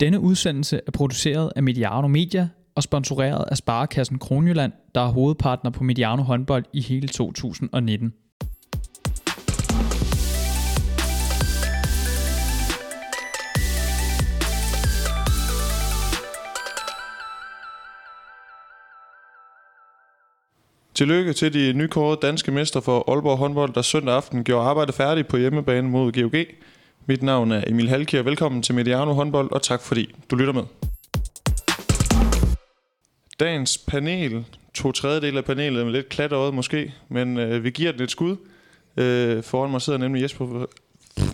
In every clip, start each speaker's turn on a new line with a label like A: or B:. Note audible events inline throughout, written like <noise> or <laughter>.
A: Denne udsendelse er produceret af Mediano Media og sponsoreret af Sparekassen Kronjylland, der er hovedpartner på Mediano håndbold i hele 2019.
B: Tillykke til de nykårede danske mester for Aalborg håndbold, der søndag aften gjorde arbejdet færdigt på hjemmebane mod GOG. Mit navn er Emil Halkier. Velkommen til Mediano håndbold, og tak fordi du lytter med. Dagens panel, to tredjedel af panelet med lidt klatret måske, men øh, vi giver den et skud. Øh, foran mig sidder nemlig Jesper...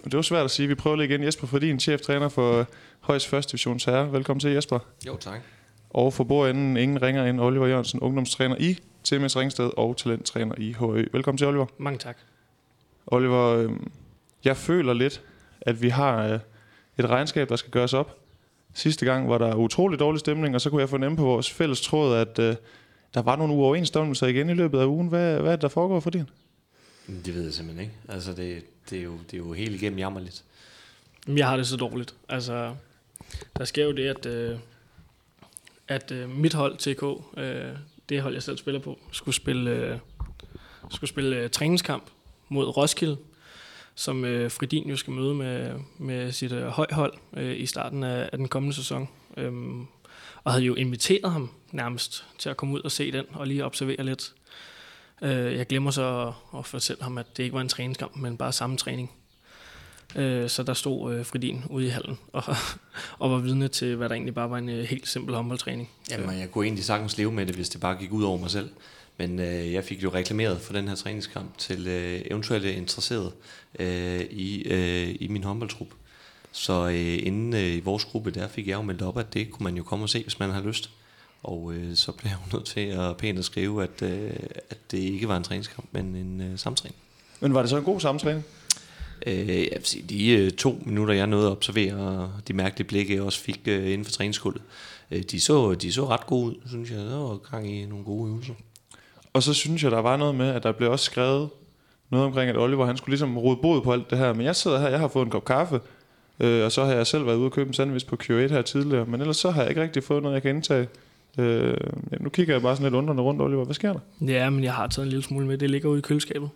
B: Det var svært at sige. Vi prøver lige igen. Jesper Fordin, cheftræner for Højs Første Divisions Herre. Velkommen til, Jesper.
C: Jo, tak.
B: Og for bordenden ingen ringer end Oliver Jørgensen, ungdomstræner i TMS Ringsted og talenttræner i HØ. Velkommen til, Oliver.
D: Mange tak.
B: Oliver, øh, jeg føler lidt, at vi har øh, et regnskab, der skal gøres op. Sidste gang var der utrolig dårlig stemning, og så kunne jeg fornemme på vores fælles tråd, at øh, der var nogle uoverensstemmelser igen i løbet af ugen. Hvad, hvad er det, der foregår for din?
C: Det ved jeg simpelthen ikke. Altså, det, det, er, jo, det er jo helt igennem jammerligt.
D: Jeg har det så dårligt. Altså, der sker jo det, at, øh, at øh, mit hold, TK, øh, det hold, jeg selv spiller på, skulle spille, øh, skulle spille øh, træningskamp mod Roskilde, som øh, Fridin jo skal møde med, med sit øh, højhold øh, i starten af, af den kommende sæson. Øhm, og havde jo inviteret ham nærmest til at komme ud og se den, og lige observere lidt. Øh, jeg glemmer så at, at fortælle ham, at det ikke var en træningskamp, men bare samme træning. Øh, så der stod øh, Fridin ude i hallen og, <laughs> og var vidne til, hvad der egentlig bare var en øh, helt simpel håndboldtræning.
C: Jamen, jeg kunne egentlig sagtens leve med det, hvis det bare gik ud over mig selv. Men øh, jeg fik jo reklameret for den her træningskamp til øh, eventuelle interesserede øh, i, øh, i min håndboldtrup. Så øh, inden øh, i vores gruppe, der fik jeg jo meldt op, at det kunne man jo komme og se, hvis man har lyst. Og øh, så blev jeg jo nødt til at pænt at skrive, at, øh, at det ikke var en træningskamp, men en øh, samtræning.
B: Men var det så en god samtræning?
C: Øh, jeg vil sige, de øh, to minutter, jeg nåede at observere, og de mærkelige blikke, jeg også fik øh, inden for træningskullet, øh, de, så, de så ret gode ud, synes jeg. Der var gang i nogle gode øvelser.
B: Og så synes jeg, der var noget med, at der blev også skrevet noget omkring, at Oliver han skulle ligesom rode bod på alt det her. Men jeg sidder her, jeg har fået en kop kaffe, øh, og så har jeg selv været ude og købe en sandwich på Q8 her tidligere. Men ellers så har jeg ikke rigtig fået noget, jeg kan indtage. Øh, ja, nu kigger jeg bare sådan lidt undrende rundt, Oliver. Hvad sker der?
D: Ja, men jeg har taget en lille smule med. Det ligger ude i køleskabet.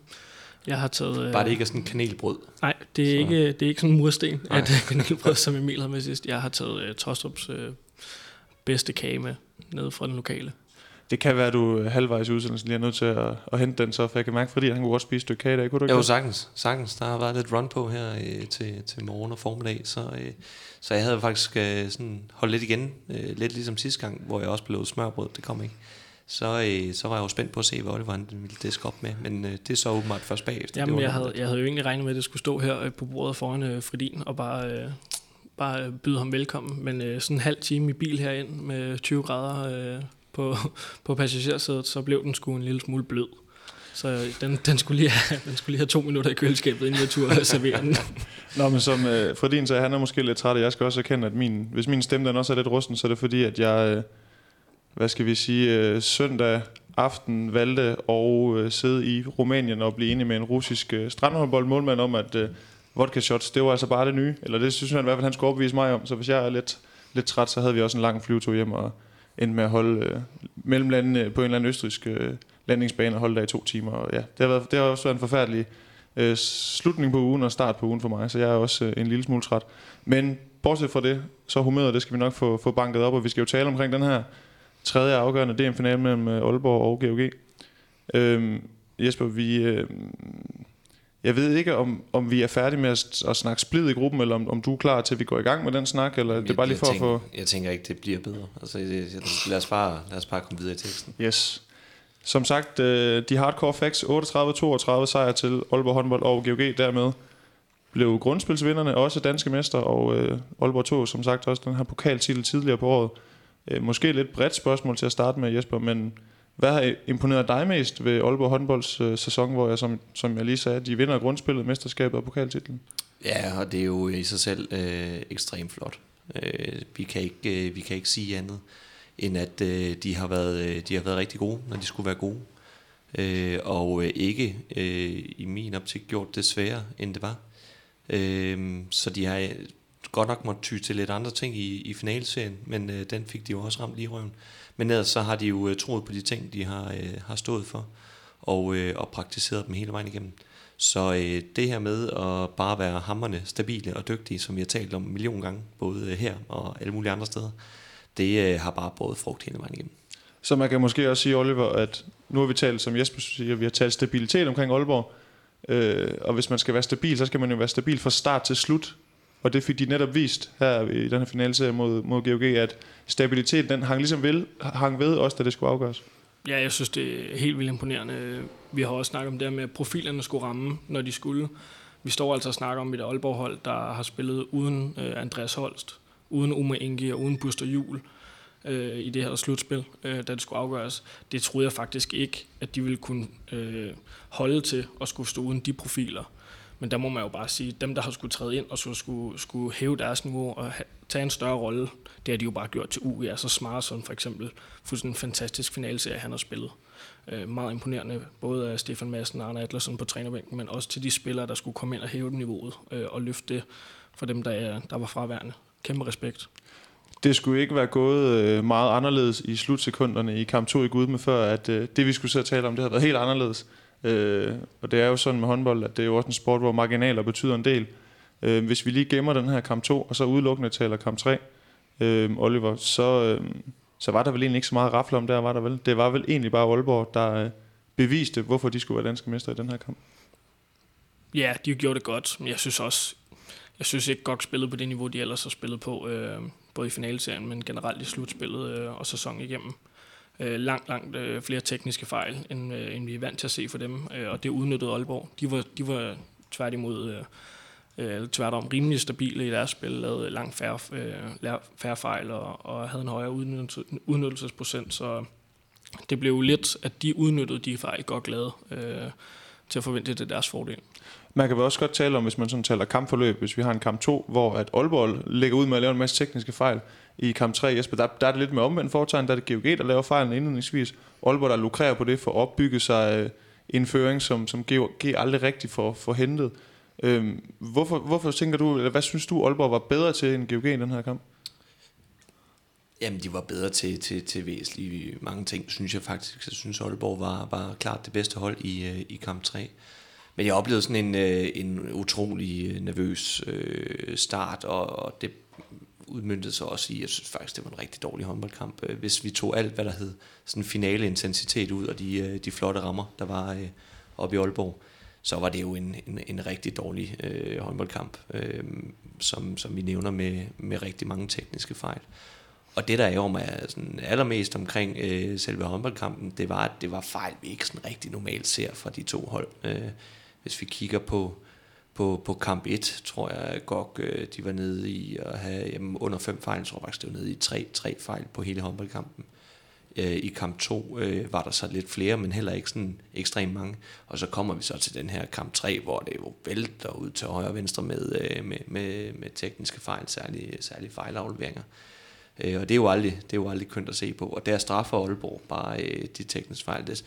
D: Jeg har taget... Øh,
C: Bare det ikke er sådan en kanelbrød.
D: Nej, det er,
C: Så-
D: ikke, det er ikke sådan en mursten,
C: Nej.
D: at er kanelbrød, som Emil havde med sidst. Jeg har taget øh, Tostrups øh, bedste kage med nede fra den lokale.
B: Det kan være, at du øh, halvvejs i udsendelsen lige er nødt til at, at hente den, så for jeg kan mærke, fordi han kunne godt spise et stykke kage i dag. Kunne du ikke
C: Jo, sagtens. sagtens. Der har været lidt run på her øh, til, til morgen og formiddag, så, øh, så jeg havde faktisk øh, sådan holdt lidt igen, øh, lidt ligesom sidste gang, hvor jeg også blev smørbrød, det kom ikke. Så, øh, så var jeg jo spændt på at se, hvad Oliver han ville diske op med, men øh, det er så åbenbart først bagefter.
D: Jamen,
C: det
D: jeg havde, jeg havde jo egentlig regnet med, at det skulle stå her øh, på bordet foran øh, Fridin og bare, øh, bare byde ham velkommen. Men øh, sådan en halv time i bil herind med 20 grader øh, på, <laughs> på passagersædet, så blev den sgu en lille smule blød. Så den, den, skulle lige have, den skulle lige have to minutter i køleskabet, inden jeg turde servere den. <laughs>
B: Nå, men som øh, Fredin sagde, han er måske lidt træt, og jeg skal også erkende, at min, hvis min stemme den også er lidt rusten, så er det fordi, at jeg, øh, hvad skal vi sige, øh, søndag aften valgte at øh, sidde i Rumænien og blive enig med en russisk øh, strandhåndboldmålmand om, at øh, vodka shots, det var altså bare det nye. Eller det synes han i hvert fald, han skulle opvise mig om. Så hvis jeg er lidt, lidt træt, så havde vi også en lang flyvetur hjem og endte med at holde øh, mellemlandene øh, på en eller anden østrisk øh, landingsbane og holde der i to timer. Og ja, det har, været, det har også været en forfærdelig øh, slutning på ugen og start på ugen for mig, så jeg er også øh, en lille smule træt. Men bortset fra det, så humøret, det skal vi nok få, få banket op, og vi skal jo tale omkring den her tredje afgørende DM-finale mellem øh, Aalborg og GOG. Øh, Jesper, vi, øh, jeg ved ikke, om, om vi er færdige med at, at snakke splid i gruppen, eller om, om du er klar til, at vi går i gang med den snak, eller det er bare lige for
C: jeg
B: at få...
C: tænker, Jeg tænker ikke, det bliver bedre. Altså, jeg, jeg, lad, os bare, lad os bare komme videre i teksten.
B: Yes. Som sagt, øh, de hardcore facts, 38-32 sejr til Aalborg håndbold og GOG dermed blev grundspilsvinderne, også danske mester, og øh, Aalborg tog som sagt også den her pokaltitel tidligere på året. Øh, måske lidt bredt spørgsmål til at starte med, Jesper, men hvad har imponeret dig mest ved Aalborg håndbolds øh, sæson, hvor jeg, som, som jeg lige sagde, de vinder grundspillet, mesterskabet og pokaltitlen?
C: Ja, og det er jo i sig selv øh, ekstremt flot. Øh, vi, kan ikke, øh, vi kan ikke sige andet, end at øh, de, har været, øh, de har været rigtig gode, når de skulle være gode. Øh, og øh, ikke øh, i min optik gjort det sværere, end det var. Øh, så de har, øh, godt nok måtte ty til lidt andre ting i, i finalserien, men øh, den fik de jo også ramt lige i røven. Men ellers så har de jo øh, troet på de ting, de har, øh, har stået for, og, øh, og praktiseret dem hele vejen igennem. Så øh, det her med at bare være hammerne stabile og dygtige, som vi har talt om en million gange, både øh, her og alle mulige andre steder, det øh, har bare båret frugt hele vejen igennem.
B: Så man kan måske også sige, Oliver, at nu har vi talt, som Jesper siger, vi har talt stabilitet omkring Aalborg. Øh, og hvis man skal være stabil, så skal man jo være stabil fra start til slut. Og det fik de netop vist her i den her finalserie mod, mod GOG, at stabiliteten den hang ligesom ved, hang ved også, da det skulle afgøres.
D: Ja, jeg synes, det er helt vildt imponerende. Vi har også snakket om det her med, at profilerne skulle ramme, når de skulle. Vi står altså og snakker om et Aalborg-hold, der har spillet uden øh, Andreas Holst, uden Uma Inge og uden Buster Jul øh, i det her slutspil, øh, da det skulle afgøres. Det troede jeg faktisk ikke, at de ville kunne øh, holde til at skulle stå uden de profiler. Men der må man jo bare sige, dem, der har skulle træde ind og så skulle, skulle hæve deres niveau og ha- tage en større rolle, det har de jo bare gjort til UE. Altså Smarson for eksempel, fuldstændig en fantastisk finalserie, han har spillet. Øh, meget imponerende, både af Stefan Madsen og Arne Adlersen på trænerbænken, men også til de spillere, der skulle komme ind og hæve niveauet øh, og løfte det for dem, der, der var fraværende. Kæmpe respekt.
B: Det skulle ikke være gået øh, meget anderledes i slutsekunderne i kamp 2 i Gudme, før at øh, det, vi skulle så tale om, det har været helt anderledes. Øh, og det er jo sådan med håndbold, at det er jo også en sport, hvor marginaler betyder en del. Øh, hvis vi lige gemmer den her kamp 2, og så udelukkende taler kamp 3, øh, Oliver, så, øh, så var der vel egentlig ikke så meget rafle om der, var der vel? Det var vel egentlig bare Aalborg, der øh, beviste, hvorfor de skulle være danske mester i den her kamp.
D: Ja, de gjorde det godt, men jeg synes også, jeg synes ikke godt spillet på det niveau, de ellers har spillet på, øh, både i finalserien, men generelt i slutspillet øh, og sæsonen igennem. Øh, langt, langt øh, flere tekniske fejl, end, øh, end vi er vant til at se for dem, øh, og det udnyttede Aalborg. De var, de var tværtimod øh, øh, tværtom rimelig stabile i deres spil, lavede langt færre, øh, færre fejl og, og havde en højere udnyttelse, udnyttelsesprocent, så det blev lidt, at de udnyttede de fejl godt lavet øh, til at forvente det deres fordel.
B: Man kan vel også godt tale om, hvis man sådan taler kampforløb, hvis vi har en kamp 2, hvor at Aalborg lægger ud med at lave en masse tekniske fejl. I kamp 3, Jesper, der, der er det lidt med omvendt foretegn, der er det GOG, der laver fejlen indledningsvis. Aalborg, der lukrerer på det for at opbygge sig øh, en føring, som, som GOG aldrig rigtig får, får hentet. Øhm, hvorfor, hvorfor tænker du, eller hvad synes du, Aalborg var bedre til end GOG i den her kamp?
C: Jamen, de var bedre til, til, til væsentlige mange ting, synes jeg faktisk. Jeg synes, Aalborg var, var klart det bedste hold i, øh, i kamp 3. Men jeg oplevede sådan en, øh, en utrolig øh, nervøs øh, start, og, og det udmyndtede sig også i, jeg synes faktisk, det var en rigtig dårlig håndboldkamp. Øh, hvis vi tog alt, hvad der hed sådan finale intensitet ud, og de, øh, de flotte rammer, der var øh, oppe i Aalborg, så var det jo en, en, en rigtig dårlig øh, håndboldkamp, øh, som, som vi nævner med, med rigtig mange tekniske fejl. Og det, der ærger mig sådan allermest omkring øh, selve håndboldkampen, det var, at det var fejl, vi ikke sådan rigtig normalt ser fra de to hold. Øh, hvis vi kigger på, på, på kamp 1, tror jeg, at GOG, øh, de var nede i at have jamen, under fem fejl, jeg tror faktisk, det var nede i tre, tre fejl på hele håndboldkampen. Øh, I kamp 2 øh, var der så lidt flere, men heller ikke sådan ekstremt mange. Og så kommer vi så til den her kamp 3, hvor det jo vælter ud til højre og venstre med, øh, med, med, med tekniske fejl, særlige, særlige fejlafleveringer. Øh, og det er, jo aldrig, det er jo aldrig kønt at se på. Og der straffer Aalborg bare øh, de tekniske fejl. Det,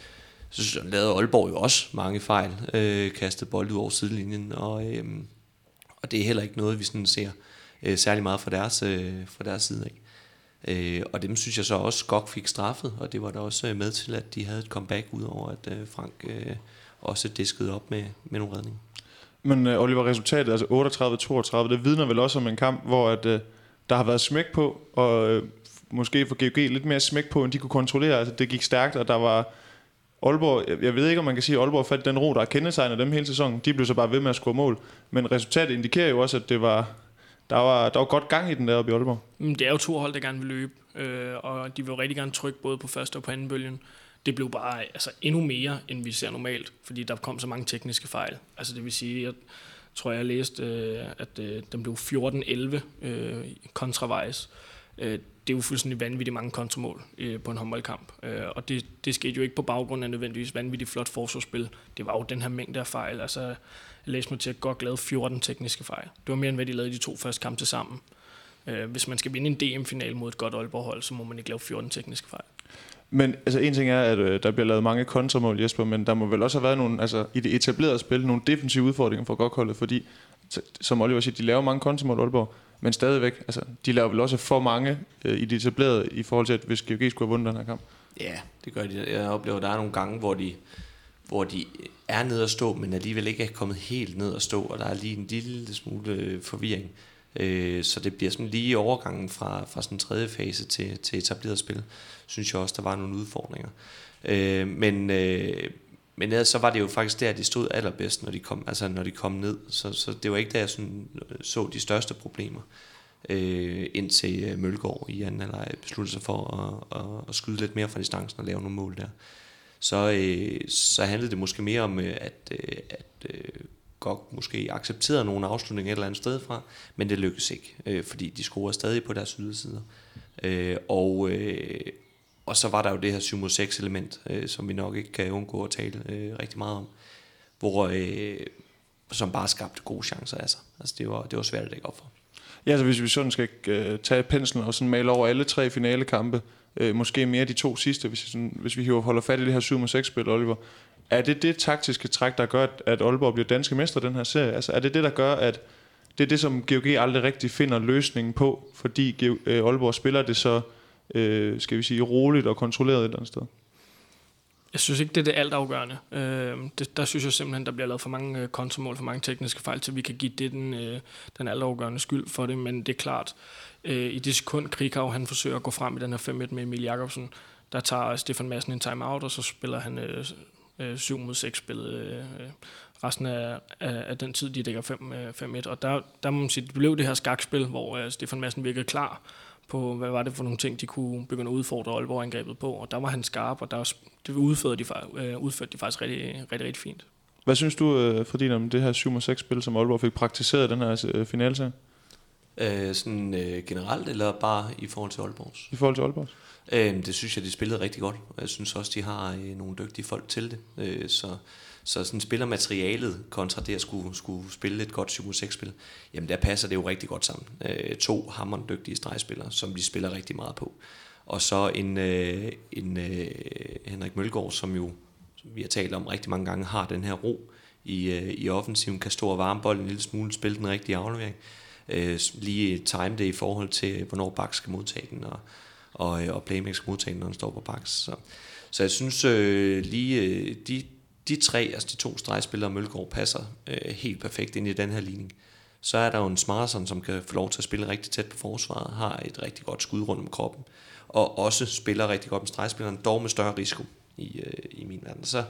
C: så synes jeg, lavede Aalborg jo også mange fejl, øh, kastede bold ud over sidelinjen, og, øh, og det er heller ikke noget, vi sådan ser øh, særlig meget fra deres, øh, fra deres side af. Øh, og dem synes jeg så også, Skok fik straffet, og det var da også øh, med til, at de havde et comeback, udover at øh, Frank øh, også diskede op med, med nogle redninger.
B: Men øh, Oliver, resultatet, altså 38-32, det vidner vel også om en kamp, hvor at, øh, der har været smæk på, og øh, måske for GOG lidt mere smæk på, end de kunne kontrollere. Altså, det gik stærkt, og der var Aalborg, jeg ved ikke, om man kan sige, at Aalborg fandt den ro, der er kendetegnet dem hele sæsonen. De blev så bare ved med at score mål. Men resultatet indikerer jo også, at det var, der, var, der var godt gang i den der oppe i Aalborg.
D: Mm, det er jo to hold, der gerne vil løbe, øh, og de vil rigtig gerne trykke både på første og på anden bølgen. Det blev bare altså, endnu mere, end vi ser normalt, fordi der kom så mange tekniske fejl. Altså det vil sige, jeg tror, jeg læste, øh, at øh, den blev 14-11 øh, kontravejs. Øh, Øh, det er jo fuldstændig vanvittigt mange kontramål øh, på en håndboldkamp. Øh, og det, det skete jo ikke på baggrund af nødvendigvis vanvittigt flot forsvarsspil. Det var jo den her mængde af fejl. Altså, jeg læste mig til at godt lave 14 tekniske fejl. Det var mere end hvad de lavede i de to første kampe til sammen. Øh, hvis man skal vinde en DM-final mod et godt Aalborg-hold, så må man ikke lave 14 tekniske fejl.
B: Men altså, en ting er, at øh, der bliver lavet mange kontramål, Jesper, men der må vel også have været nogle, altså, i det etablerede spil nogle defensive udfordringer for godt holdet, fordi, som Oliver siger, de laver mange kontramål Aalborg, men stadigvæk, altså, de laver vel også for mange øh, i de etablerede, i forhold til, at hvis GOG skulle have vundet den her kamp.
C: Ja, det gør de. Jeg oplever, at der er nogle gange, hvor de, hvor de er nede at stå, men alligevel ikke er kommet helt ned at stå, og der er lige en lille smule øh, forvirring. Øh, så det bliver sådan lige overgangen fra, fra sådan tredje fase til, til etableret spil, synes jeg også, der var nogle udfordringer. Øh, men, øh, men ja, så var det jo faktisk der, de stod allerbedst, når de kom, altså når de kom ned. Så, så det var ikke der, jeg sådan, øh, så de største problemer øh, indtil øh, Mølgaard i anden eller besluttede sig for at, at, at skyde lidt mere fra distancen og lave nogle mål der. Så, øh, så handlede det måske mere om, øh, at, øh, at øh, godt måske accepterede nogle afslutninger et eller andet sted fra, men det lykkedes ikke, øh, fordi de scorede stadig på deres ydersider. Øh, og, øh, og så var der jo det her 7 mod 6 element, øh, som vi nok ikke kan undgå at tale øh, rigtig meget om, hvor, øh, som bare skabte gode chancer af sig. Altså det var, det var svært at lægge op for.
B: Ja, altså hvis vi sådan skal øh, tage penslen og sådan male over alle tre finalekampe, øh, måske mere de to sidste, hvis, sådan, hvis vi holder fat i det her 7 6 spil, Oliver. Er det det taktiske træk, der gør, at Aalborg bliver danske mester den her serie? Altså er det det, der gør, at det er det, som GOG aldrig rigtig finder løsningen på, fordi øh, Aalborg spiller det så, øh, skal vi sige, roligt og kontrolleret et eller andet sted?
D: Jeg synes ikke, det er det altafgørende. Øh, det, der synes jeg simpelthen, der bliver lavet for mange øh, kontomål, for mange tekniske fejl, til vi kan give det den, øh, den altafgørende skyld for det. Men det er klart, øh, i det sekund, Krikau han forsøger at gå frem i den her 5-1 med Emil Jakobsen, der tager Stefan Madsen en timeout, og så spiller han øh, øh, 7 mod 6 spillet øh, resten af, af, af den tid, de dækker 5-1. Øh, og der, der må man sige, det blev det her skakspil, hvor øh, Stefan Madsen virkede klar på, hvad var det for nogle ting, de kunne begynde at udfordre Aalborg-angrebet på. Og der var han skarp, og der, det udførte de, øh, udførte de faktisk rigtig, rigtig, rigtig fint.
B: Hvad synes du, øh, Fredin, om det her 7-6-spil, som Aalborg fik praktiseret den her øh, finale?
C: Øh, sådan øh, generelt, eller bare i forhold til Aalborgs?
B: I forhold til Aalborgs?
C: Øh, det synes jeg, de spillede rigtig godt. Jeg synes også, de har øh, nogle dygtige folk til det. Øh, så så sådan spiller materialet kontra det at skulle, skulle spille et godt 7-6-spil, jamen der passer det jo rigtig godt sammen. Øh, to hammerende dygtige stregspillere, som de spiller rigtig meget på. Og så en, øh, en øh, Henrik Mølgaard, som jo, som vi har talt om rigtig mange gange, har den her ro i, øh, i offensiven, kan stå og varme bolden en lille smule, spille den rigtige aflevering. Øh, lige time det i forhold til, hvornår Bak skal modtage den, og, og, øh, og playmaker skal modtage den, når den står på Baks. Så, så jeg synes øh, lige, øh, de, de tre, altså de to stregspillere, Mølgaard passer øh, helt perfekt ind i den her ligning. Så er der jo en Smarson, som kan få lov til at spille rigtig tæt på forsvaret, har et rigtig godt skud rundt om kroppen, og også spiller rigtig godt med stregspilleren, dog med større risiko i, øh, i min verden. Så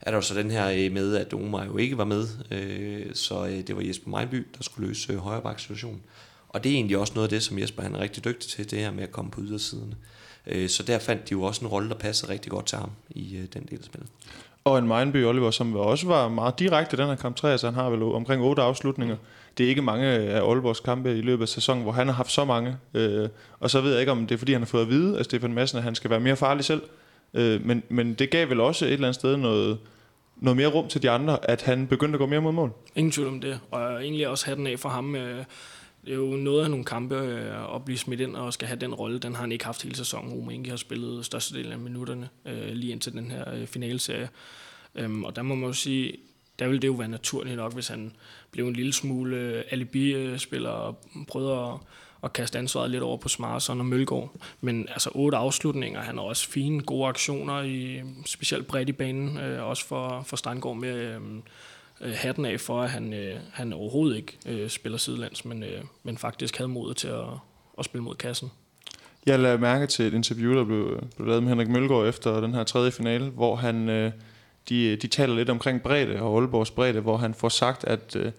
C: er der jo så den her øh, med, at Omar jo ikke var med, øh, så øh, det var Jesper Mejby, der skulle løse øh, højre situationen. Og det er egentlig også noget af det, som Jesper han er rigtig dygtig til, det her med at komme på ydersiden. Øh, så der fandt de jo også en rolle, der passer rigtig godt til ham i øh, den del af spillet.
B: Og en Mindby Oliver, som også var meget direkte i den her kamp 3, altså han har vel omkring otte afslutninger. Det er ikke mange af Aalborgs kampe i løbet af sæsonen, hvor han har haft så mange. Øh, og så ved jeg ikke, om det er, fordi han har fået at vide af Stefan Madsen, at han skal være mere farlig selv. Øh, men, men det gav vel også et eller andet sted noget, noget mere rum til de andre, at han begyndte at gå mere mod mål.
D: Ingen tvivl om det, og egentlig også have den af for ham. Øh, det er jo noget af nogle kampe øh, at blive smidt ind og skal have den rolle. Den har han ikke haft hele sæsonen. Romangi har spillet størstedelen af minutterne øh, lige indtil den her øh, finalserie. Øhm, og der må man jo sige, der ville det jo være naturligt nok, hvis han blev en lille smule øh, alibi-spiller og prøvede at, at kaste ansvaret lidt over på Smarson og Mølgaard. Men altså otte afslutninger, han har også fine, gode aktioner, i, specielt bredt i banen, øh, også for, for Strandgaard med øh, øh, hatten af for, at han, øh, han overhovedet ikke øh, spiller sidelands, men, øh, men faktisk havde modet til at, at spille mod kassen.
B: Jeg lavede mærke til et interview, der blev, blev lavet med Henrik Mølgaard efter den her tredje finale, hvor han... Øh, de, de taler lidt omkring bredde og Aalborgs bredde, hvor han får sagt, at øh,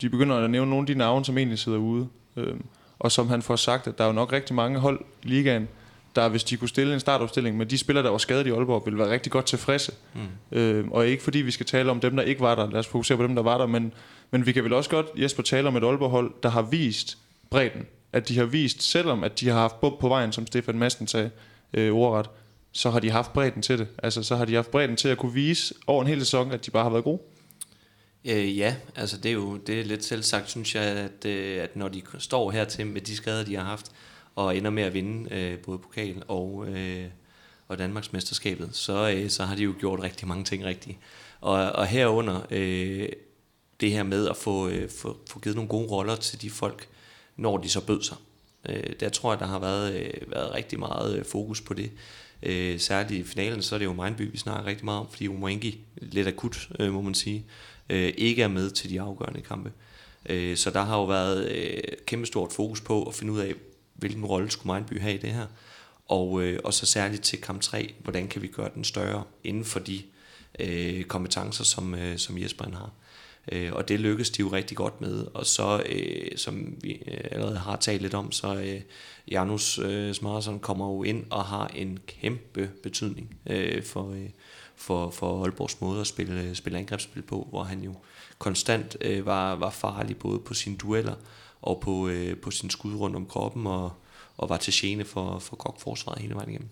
B: de begynder at nævne nogle af de navne, som egentlig sidder ude. Øh, og som han får sagt, at der er jo nok rigtig mange hold i ligaen, der hvis de kunne stille en startopstilling med de spillere, der var skadet i Aalborg, ville være rigtig godt tilfredse. Mm. Øh, og ikke fordi vi skal tale om dem, der ikke var der. Lad os fokusere på dem, der var der. Men, men vi kan vel også godt, Jesper, tale om et Aalborg-hold, der har vist bredden. At de har vist, selvom at de har haft bub på vejen, som Stefan Madsen sagde øh, ordret, så har de haft bredden til det. Altså, så har de haft bredden til at kunne vise over en hel sæson, at de bare har været gode.
C: Øh, ja, altså det er jo det er lidt selv sagt, synes jeg, at, øh, at når de står her til med de skader, de har haft, og ender med at vinde øh, både pokal og, øh, og Danmarks mesterskabet, så, øh, så har de jo gjort rigtig mange ting rigtigt. Og, og herunder øh, det her med at få, øh, få, få givet nogle gode roller til de folk, når de så bød sig. Øh, der tror jeg, der har været, øh, været rigtig meget øh, fokus på det. Øh, særligt i finalen, så er det jo Mindby, vi snakker rigtig meget om, fordi Umrengi, lidt akut, øh, må man sige, øh, ikke er med til de afgørende kampe. Øh, så der har jo været øh, kæmpestort fokus på at finde ud af, hvilken rolle skulle Mindby have i det her. Og, øh, og så særligt til kamp 3, hvordan kan vi gøre den større inden for de øh, kompetencer, som, øh, som Jesper har. Øh, og det lykkedes de jo rigtig godt med. Og så, øh, som vi øh, allerede har talt lidt om, så øh, Janus øh, Smarsson kommer jo ind og har en kæmpe betydning øh, for, øh, for, for Aalborgs måde at spille, spille angrebsspil på, hvor han jo konstant øh, var, var farlig både på sine dueller og på, øh, på sin skud rundt om kroppen og, og var til gene for, for godt forsvaret hele vejen igennem.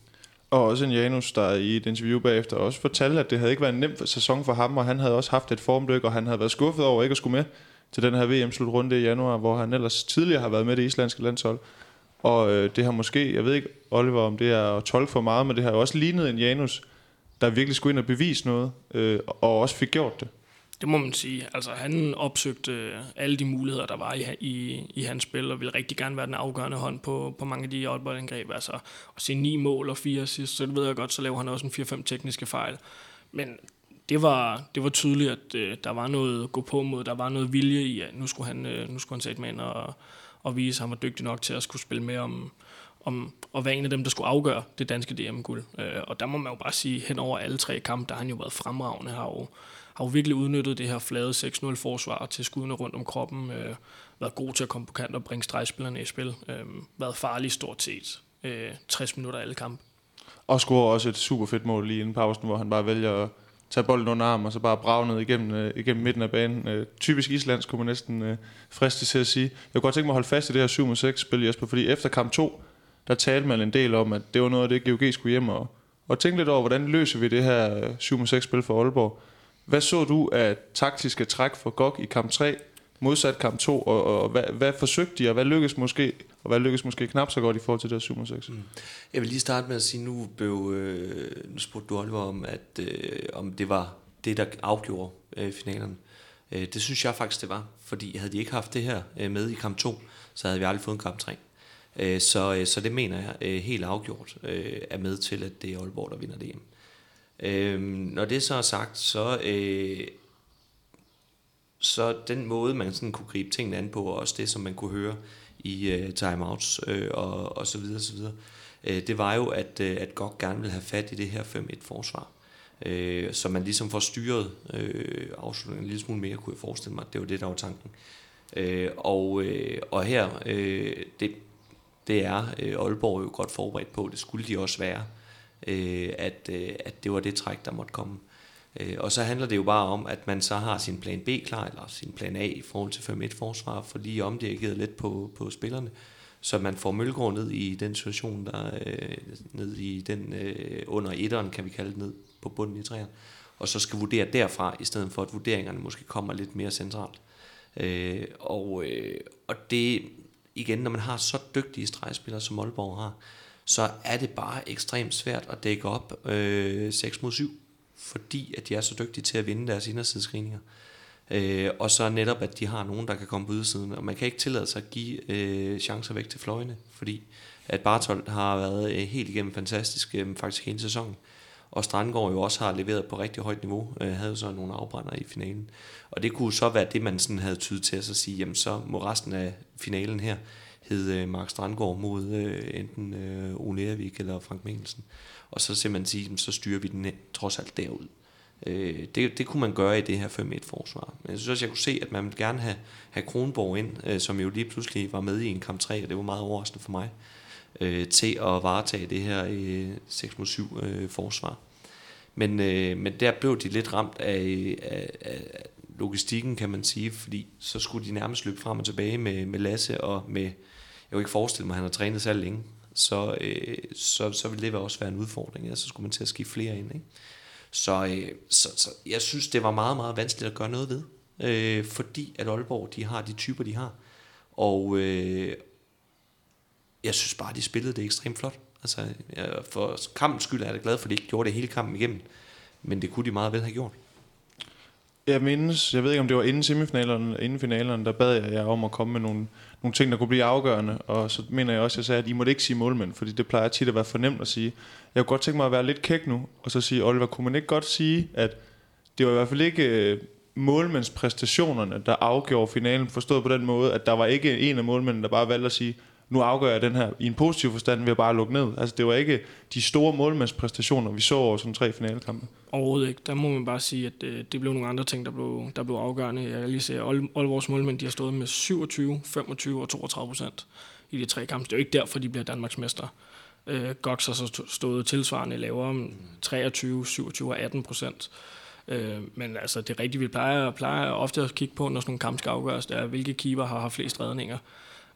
B: Og også en Janus, der i et interview bagefter også fortalte, at det havde ikke været en nem sæson for ham, og han havde også haft et formdyk, og han havde været skuffet over ikke at skulle med til den her VM-slutrunde i januar, hvor han ellers tidligere har været med det islandske landshold. Og øh, det har måske, jeg ved ikke, Oliver, om det er at tolke for meget, men det har jo også lignet en Janus, der virkelig skulle ind og bevise noget, øh, og også fik gjort det.
D: Det må man sige. Altså, han opsøgte alle de muligheder, der var i, i, i hans spil, og ville rigtig gerne være den afgørende hånd på, på mange af de outboard-angreb. Altså, at se ni mål og fire sidst, så det ved jeg godt, så laver han også en 4-5 tekniske fejl. Men det var, det var tydeligt, at øh, der var noget at gå på mod, der var noget vilje i, at nu skulle han, øh, nu skulle han sætte med ind og, og vise, at han var dygtig nok til at skulle spille med om, om at være en af dem, der skulle afgøre det danske DM-guld. Øh, og der må man jo bare sige, hen over alle tre kampe, der har han jo været fremragende, har jo, har jo virkelig udnyttet det her flade 6-0 forsvar til skuddene rundt om kroppen, øh, været god til at komme på kant og bringe stregspillerne i spil, øh, været farlig stort set øh, 60 minutter alle kampe.
B: Og scorer også et super fedt mål lige inden pausen, hvor han bare vælger at tage bolden under arm og så bare brage ned igennem, øh, igennem midten af banen. Øh, typisk islandsk, kunne man næsten øh, friste til at sige. Jeg kunne godt tænke mig at holde fast i det her 7-6 spil, Jesper, fordi efter kamp 2, der talte man en del om, at det var noget af det, GOG skulle hjem og, og tænke lidt over, hvordan løser vi det her øh, 7-6 spil for Aalborg. Hvad så du af taktiske træk for GOG i kamp 3, modsat kamp 2, og, og hvad, hvad forsøgte de, og hvad lykkedes måske, og hvad lykkedes måske knap så godt i forhold til det 7 6? Mm.
C: Jeg vil lige starte med at sige, nu blev, øh, nu spurgte du Oliver om, at øh, om det var det, der afgjorde øh, finalen. Øh, det synes jeg faktisk, det var, fordi havde de ikke haft det her øh, med i kamp 2, så havde vi aldrig fået en kamp 3. Øh, så, øh, så det mener jeg øh, helt afgjort øh, er med til, at det er Aalborg, der vinder det hjem. Øh, når det så er sagt, så, øh, så den måde, man sådan kunne gribe tingene an på, og også det, som man kunne høre i øh, timeouts øh, og, og så videre, så videre, øh, det var jo, at, øh, at godt gerne vil have fat i det her 5-1-forsvar. Øh, så man ligesom får styret øh, afslutningen en lille smule mere, kunne jeg forestille mig. Det var det, der var tanken. Øh, og, øh, og her, øh, det, det er øh, Aalborg jo godt forberedt på, det skulle de også være øh, Øh, at, øh, at det var det træk, der måtte komme. Øh, og så handler det jo bare om, at man så har sin plan B klar, eller sin plan A i forhold til 5-1-forsvar, for lige omdirigeret lidt på, på spillerne, så man får Mølgaard ned i den situation, der øh, ned i den øh, under etteren, kan vi kalde det, ned på bunden i træerne, og så skal vurdere derfra, i stedet for at vurderingerne måske kommer lidt mere centralt. Øh, og, øh, og det, igen, når man har så dygtige stregspillere, som Aalborg har, så er det bare ekstremt svært at dække op øh, 6 mod 7, fordi at de er så dygtige til at vinde deres indersidescreeninger. Øh, og så netop, at de har nogen, der kan komme på ydersiden, og man kan ikke tillade sig at give øh, chancer væk til fløjene, fordi at Bartolt har været øh, helt igennem fantastisk, øh, faktisk hele sæsonen. Og Strandgaard jo også har leveret på rigtig højt niveau, øh, havde så nogle afbrænder i finalen. Og det kunne så være det, man sådan havde tydet til at sige, jamen så må resten af finalen her hed øh, Mark Strandgaard mod øh, enten øh, Ole Ervik eller Frank Mikkelsen. Og så simpelthen sige, så styrer vi den trods alt derud. Øh, det, det kunne man gøre i det her 5-1-forsvar. Men jeg synes også, jeg kunne se, at man ville gerne have, have Kronborg ind, øh, som jo lige pludselig var med i en kamp 3, og det var meget overraskende for mig, øh, til at varetage det her øh, 6-7 øh, forsvar. Men, øh, men der blev de lidt ramt af, af, af logistikken, kan man sige, fordi så skulle de nærmest løbe frem og tilbage med, med Lasse og med jeg kunne ikke forestille mig, at han har trænet så længe, så, øh, så, så ville det også være en udfordring. Ja, så skulle man til at skifte flere ind. Ikke? Så, øh, så, så jeg synes, det var meget, meget vanskeligt at gøre noget ved, øh, fordi at Aalborg, de har de typer, de har. Og øh, jeg synes bare, de spillede det ekstremt flot. Altså, for kampens skyld er jeg glad for, at de ikke gjorde det hele kampen igennem. Men det kunne de meget vel have gjort.
B: Jeg mindes, jeg ved ikke om det var inden semifinalerne, inden finalerne, der bad jeg jer om at komme med nogle, nogle ting, der kunne blive afgørende. Og så mener jeg også, at jeg sagde, at I måtte ikke sige målmænd, fordi det plejer tit at være for nemt at sige. Jeg kunne godt tænke mig at være lidt kæk nu, og så sige, Oliver, kunne man ikke godt sige, at det var i hvert fald ikke øh, målmandspræstationerne, der afgjorde finalen, forstået på den måde, at der var ikke en af målmændene, der bare valgte at sige, nu afgør jeg den her i en positiv forstand ved at bare lukke ned. Altså det var ikke de store målmandspræstationer, vi så over sådan tre finalekampe.
D: Overhovedet ikke. Der må man bare sige, at øh, det blev nogle andre ting, der blev, der blev afgørende. Jeg kan lige se, at Aalborgs målmænd de har stået med 27, 25 og 32 procent i de tre kampe. Det er jo ikke derfor, de bliver Danmarks mester. Øh, Gox har så stået tilsvarende lavere 23, 27 og 18 procent. Øh, men altså, det rigtige, vi plejer, plejer ofte at kigge på, når sådan nogle kampe skal afgøres, det er, hvilke keeper har haft flest redninger.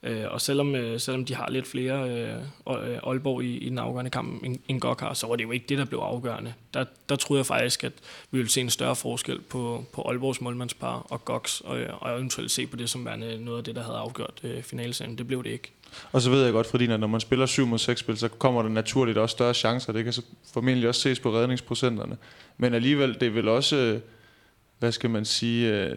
D: Øh, og selvom, øh, selvom de har lidt flere øh, øh Aalborg i, i den afgørende kamp end, end Gok har, så var det jo ikke det, der blev afgørende. Der, der troede jeg faktisk, at vi ville se en større forskel på, på Aalborgs målmandspar og Goks, og, øh, og eventuelt se på det som værende noget af det, der havde afgjort øh, finalserien. Det blev det ikke.
B: Og så ved jeg godt, fordi at når man spiller 7 mod 6 spil, så kommer der naturligt også større chancer. Det kan så formentlig også ses på redningsprocenterne. Men alligevel, det er vel også, øh, hvad skal man sige,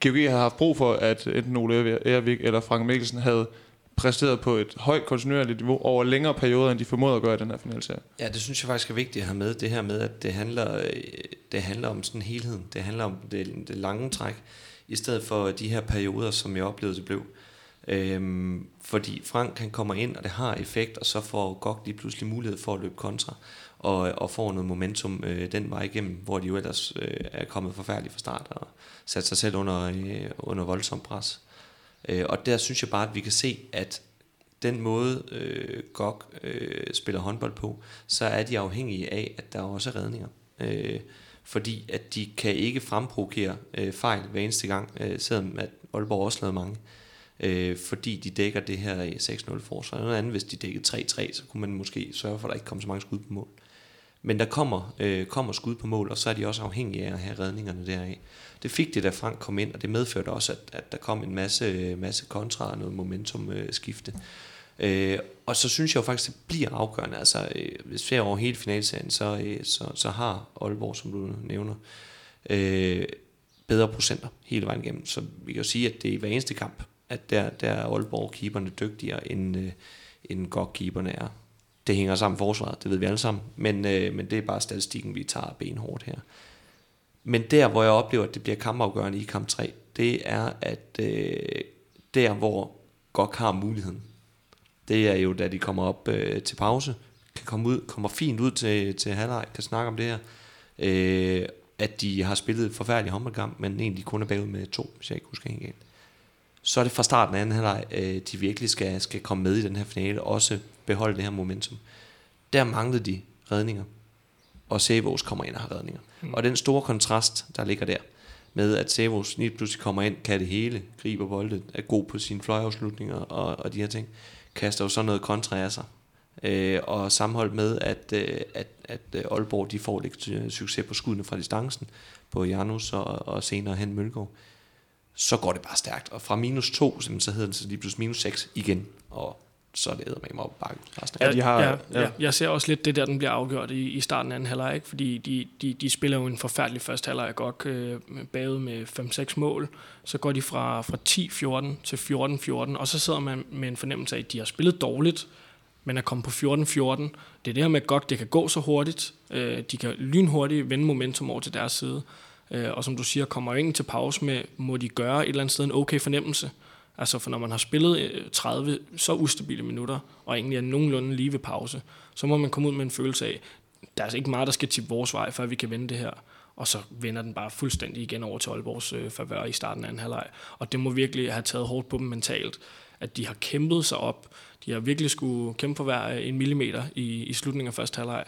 B: GOG har haft brug for, at enten Ole Ervik eller Frank Mikkelsen havde præsteret på et højt kontinuerligt niveau over længere perioder, end de formåede at gøre i den her finalserie.
C: Ja, det synes jeg faktisk er vigtigt at have med, det her med, at det handler, øh, det handler om sådan helheden. Det handler om det, det lange træk, i stedet for de her perioder, som jeg oplevede, det blev. Øhm, fordi Frank han kommer ind, og det har effekt, og så får Gok lige pludselig mulighed for at løbe kontra, og, og får noget momentum øh, den vej igennem, hvor de jo ellers øh, er kommet forfærdeligt fra start, og sat sig selv under, øh, under voldsom pres. Øh, og der synes jeg bare, at vi kan se, at den måde øh, GOG øh, spiller håndbold på, så er de afhængige af, at der også er redninger. Øh, fordi at de kan ikke fremprovokere øh, fejl hver eneste gang, øh, selvom at Aalborg også lavede mange. Øh, fordi de dækker det her øh, 6-0 forsvar. Noget andet, hvis de dækkede 3-3, så kunne man måske sørge for, at der ikke kom så mange skud på mål. Men der kommer, øh, kommer skud på mål, og så er de også afhængige af at have redningerne deraf. Det fik det, da Frank kom ind, og det medførte også, at, at der kom en masse, masse kontra og noget momentum øh, skifte. Og så synes jeg jo faktisk, det bliver afgørende. Altså, øh, hvis vi over hele finalserien, så, øh, så, så har Aalborg, som du nævner, øh, bedre procenter hele vejen igennem. Så vi kan jo sige, at det er i hver eneste kamp, at der, der er Aalborg-keeperne dygtigere, end, øh, end GOG-keeperne er. Det hænger sammen med forsvaret, det ved vi alle sammen, men, øh, men det er bare statistikken, vi tager benhårdt her. Men der, hvor jeg oplever, at det bliver kampafgørende i kamp 3, det er, at øh, der, hvor Gok har muligheden, det er jo, da de kommer op øh, til pause, kan komme ud, kommer fint ud til, til halvleg, kan snakke om det her, øh, at de har spillet et forfærdeligt håndboldkamp, men egentlig kun er bagud med to, hvis jeg ikke husker helt galt. Så er det fra starten af anden halvleg, øh, de virkelig skal, skal komme med i den her finale, og også beholde det her momentum. Der manglede de redninger, og Sevos kommer ind og har redninger. Mm. Og den store kontrast, der ligger der, med at Sevos lige pludselig kommer ind, kan det hele, griber bolden, er god på sine fløjafslutninger og, og de her ting, kaster jo sådan noget kontra af sig. Øh, og sammenholdt med, at, øh, at, at øh, Aalborg de får lidt øh, succes på skuddene fra distancen, på Janus og, og senere hen Mølgaard, så går det bare stærkt. Og fra minus 2, så hedder det så lige pludselig minus 6 igen. Og så er det med mig op bakke.
D: Ja, de har, ja, ja. Jeg ser også lidt det der, den bliver afgjort i, i starten af en halvleg, ikke? fordi de, de, de spiller jo en forfærdelig første halvleg godt øh, bagud med 5-6 mål. Så går de fra, fra 10-14 til 14-14, og så sidder man med en fornemmelse af, at de har spillet dårligt, men er kommet på 14-14. Det er det her med godt, det kan gå så hurtigt. Øh, de kan lynhurtigt vende momentum over til deres side. Øh, og som du siger, kommer ingen til pause med, må de gøre et eller andet sted en okay fornemmelse. Altså for når man har spillet øh, 30 så ustabile minutter, og egentlig er nogenlunde lige ved pause, så må man komme ud med en følelse af, der er altså ikke meget, der skal tippe vores vej, før vi kan vende det her. Og så vender den bare fuldstændig igen over til Aalborgs øh, favør i starten af en halvleg. Og det må virkelig have taget hårdt på dem mentalt, at de har kæmpet sig op. De har virkelig skulle kæmpe for hver øh, en millimeter i, i slutningen af første halvleg.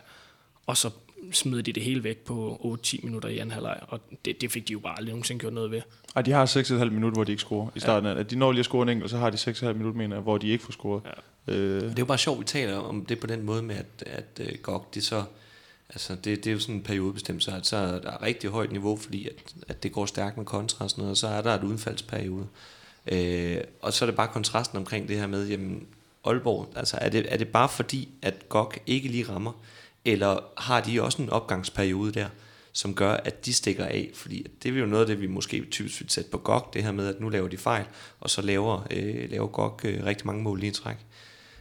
D: Og så smed de det hele væk på 8-10 minutter i anden halvleg, og det, det fik de jo bare aldrig nogensinde gjort noget ved.
B: Ej, de har 6,5 minutter, hvor de ikke scorer i starten. Ja. De når lige at score en enkelt, så har de 6,5 minutter, mener hvor de ikke får scoret.
C: Ja. Øh. Det er jo bare sjovt, vi taler om det på den måde med, at, at uh, GOG, det så Altså, det, det er jo sådan en periodebestemt, så, at så er der rigtig højt niveau, fordi at, at det går stærkt med kontra og sådan noget, og så er der et udfaldsperiode. Øh, og så er det bare kontrasten omkring det her med, jamen, Aalborg, altså er det, er det bare fordi, at GOG ikke lige rammer, eller har de også en opgangsperiode der, som gør, at de stikker af. Fordi det er jo noget af det, vi måske typisk vil sætte på GOG, det her med, at nu laver de fejl, og så laver, øh, laver GOG øh, rigtig mange mål i træk.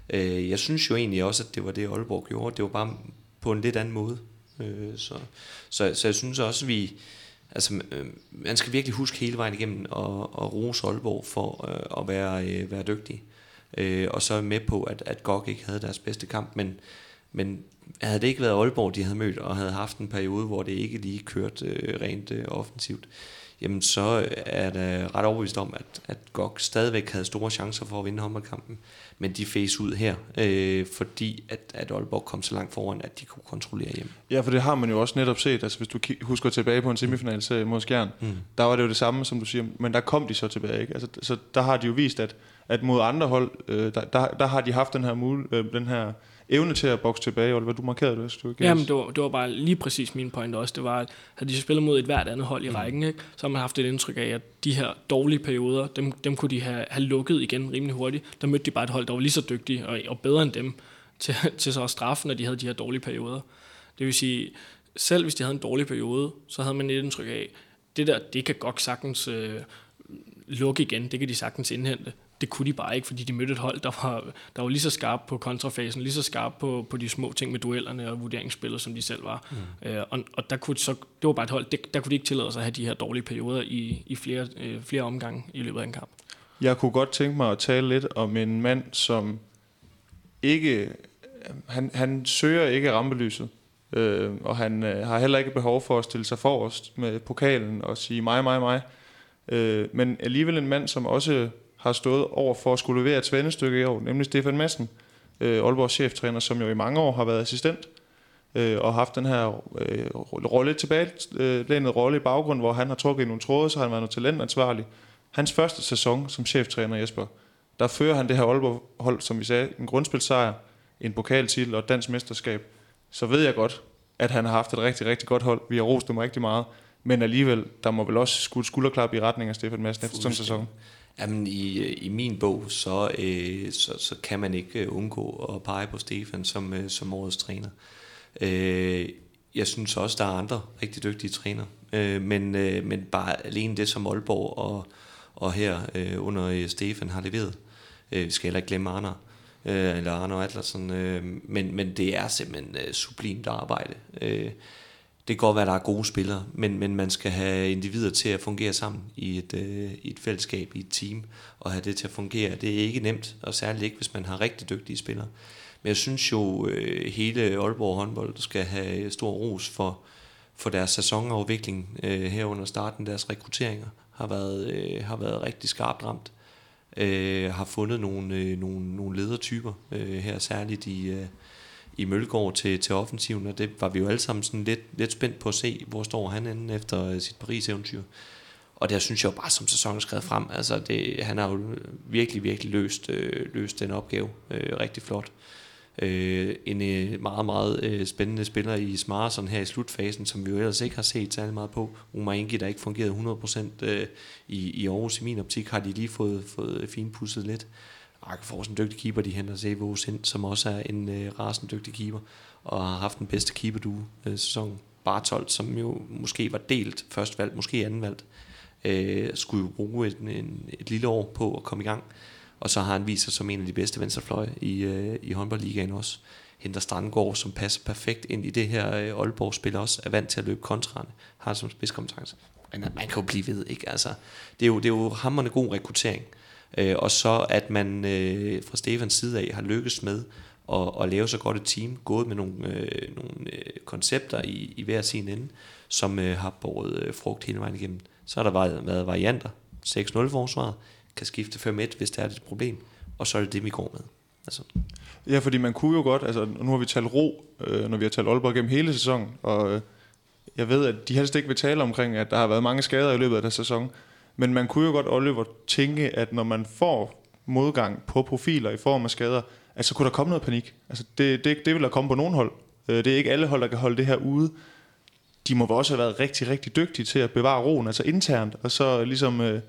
C: Øh, jeg synes jo egentlig også, at det var det, Aalborg gjorde. Det var bare på en lidt anden måde. Øh, så, så, så jeg synes også, at vi... Altså, øh, man skal virkelig huske hele vejen igennem og, og rose Aalborg for øh, at være, øh, være dygtig. Øh, og så er med på, at, at GOG ikke havde deres bedste kamp, men, men havde det ikke været Aalborg, de havde mødt, og havde haft en periode, hvor det ikke lige kørte øh, rent øh, offensivt, jamen så er det ret overbevist om, at, at GOG stadigvæk havde store chancer for at vinde håndboldkampen. Men de fæs ud her, øh, fordi at, at Aalborg kom så langt foran, at de kunne kontrollere hjem.
B: Ja, for det har man jo også netop set. Altså, hvis du husker tilbage på en semifinalserie mod Skjern, mm. der var det jo det samme, som du siger, men der kom de så tilbage. Ikke? Altså, så der har de jo vist, at, at mod andre hold, øh, der, der, der har de haft den her, mul, øh, den her evne til at bokse tilbage, hvad du markerede det, du
D: Jamen, det var, det var bare lige præcis min point også. Det var, at havde de spillet mod et hvert andet hold i mm. rækken, ikke, så har man haft et indtryk af, at de her dårlige perioder, dem, dem kunne de have, have lukket igen rimelig hurtigt. Der mødte de bare et hold, der var lige så dygtige og, og bedre end dem <laughs> til, til så at straffe, når de havde de her dårlige perioder. Det vil sige, selv hvis de havde en dårlig periode, så havde man et indtryk af, det der, det kan godt sagtens øh, lukke igen, det kan de sagtens indhente det kunne de bare ikke, fordi de mødte et hold, der var, der var lige så skarp på kontrafasen, lige så skarp på, på de små ting med duellerne og vurderingsspillet, som de selv var. Mm. Øh, og, og der kunne så, det var bare et hold, det, der kunne de ikke tillade sig at have de her dårlige perioder i, i flere, øh, flere omgange i løbet af en kamp.
B: Jeg kunne godt tænke mig at tale lidt om en mand, som ikke, han, han søger ikke rampelyset, øh, og han øh, har heller ikke behov for at stille sig forrest med pokalen og sige mig, mig, mig. Øh, men alligevel en mand, som også har stået over for at skulle levere et svendestykke i år, nemlig Stefan Madsen, øh, Aalborgs cheftræner, som jo i mange år har været assistent, øh, og haft den her øh, rolle tilbage, øh, rolle i baggrund, hvor han har trukket i nogle tråde, så har han været noget talentansvarlig. Hans første sæson som cheftræner, Jesper, der fører han det her Aalborg-hold, som vi sagde, en grundspilsejr, en pokaltitel og et dansk mesterskab. Så ved jeg godt, at han har haft et rigtig, rigtig godt hold. Vi har rost dem rigtig meget. Men alligevel, der må vel også skulle skulderklap i retning af Stefan Madsen efter sådan en sæson.
C: Jamen, i, i min bog, så, øh, så, så kan man ikke øh, undgå at pege på Stefan som, øh, som årets træner. Øh, jeg synes også, der er andre rigtig dygtige træner, øh, men, øh, men bare alene det, som Aalborg og, og her øh, under øh, Stefan har leveret. Øh, vi skal heller ikke glemme Arne, øh, eller Arne Adlersen, øh, men, men det er simpelthen øh, sublimt arbejde. Øh, det kan godt være, at der er gode spillere, men, men man skal have individer til at fungere sammen i et, øh, i et fællesskab, i et team, og have det til at fungere. Det er ikke nemt, og særligt ikke, hvis man har rigtig dygtige spillere. Men jeg synes jo, øh, hele Aalborg håndbold skal have stor ros for, for deres sæsonafvikling øh, herunder starten. Deres rekrutteringer har været, øh, har været rigtig skarpt ramt. Øh, har fundet nogle, øh, nogle, nogle ledertyper øh, her, særligt i... Øh, i Mølgaard til, til offensiven, og det var vi jo alle sammen sådan lidt, lidt spændt på at se, hvor står han inde efter øh, sit Paris-eventyr. Og der synes jeg jo bare, som sæsonen skred frem, altså det, han har jo virkelig, virkelig løst, øh, løst den opgave øh, rigtig flot. Øh, en øh, meget, meget øh, spændende spiller i Smarson her i slutfasen, som vi jo ellers ikke har set særlig meget på. Omar Ingi, der ikke fungerede 100% øh, i, i Aarhus i min optik, har de lige fået, fået finpudset lidt. Akkeforsen en dygtig keeper, de henter Sevo Sind, som også er en øh, rasende dygtig keeper, og har haft den bedste keeper du øh, sæson. Bartolt, som jo måske var delt først valgt, måske anden valgt, øh, skulle jo bruge et, en, et lille år på at komme i gang. Og så har han vist sig som en af de bedste venstrefløje i, øh, i håndboldligaen også. Henter Strandgaard, som passer perfekt ind i det her øh, Aalborg-spil også, er vant til at løbe kontrarne, har som spidskompetence. Men man kan jo blive ved, ikke? Altså, det, er jo, det er jo hammerne god rekruttering. Øh, Øh, og så at man øh, fra Stefans side af har lykkes med at, at lave så godt et team, gået med nogle, øh, nogle øh, koncepter i, i hver sin ende, som øh, har båret øh, frugt hele vejen igennem. Så har der været, været varianter. 6-0 forsvaret kan skifte 5-1, hvis der er et problem, og så er det det, vi går med. Altså.
B: Ja, fordi man kunne jo godt, altså nu har vi talt ro, øh, når vi har talt Aalborg gennem hele sæsonen, og øh, jeg ved, at de helst ikke vil tale omkring, at der har været mange skader i løbet af den sæson, men man kunne jo godt, Oliver, tænke, at når man får modgang på profiler i form af skader, at så kunne der komme noget panik. Altså det, det, det vil der komme på nogen hold. Øh, det er ikke alle hold, der kan holde det her ude. De må også have været rigtig, rigtig dygtige til at bevare roen, altså internt, og så ligesom øh,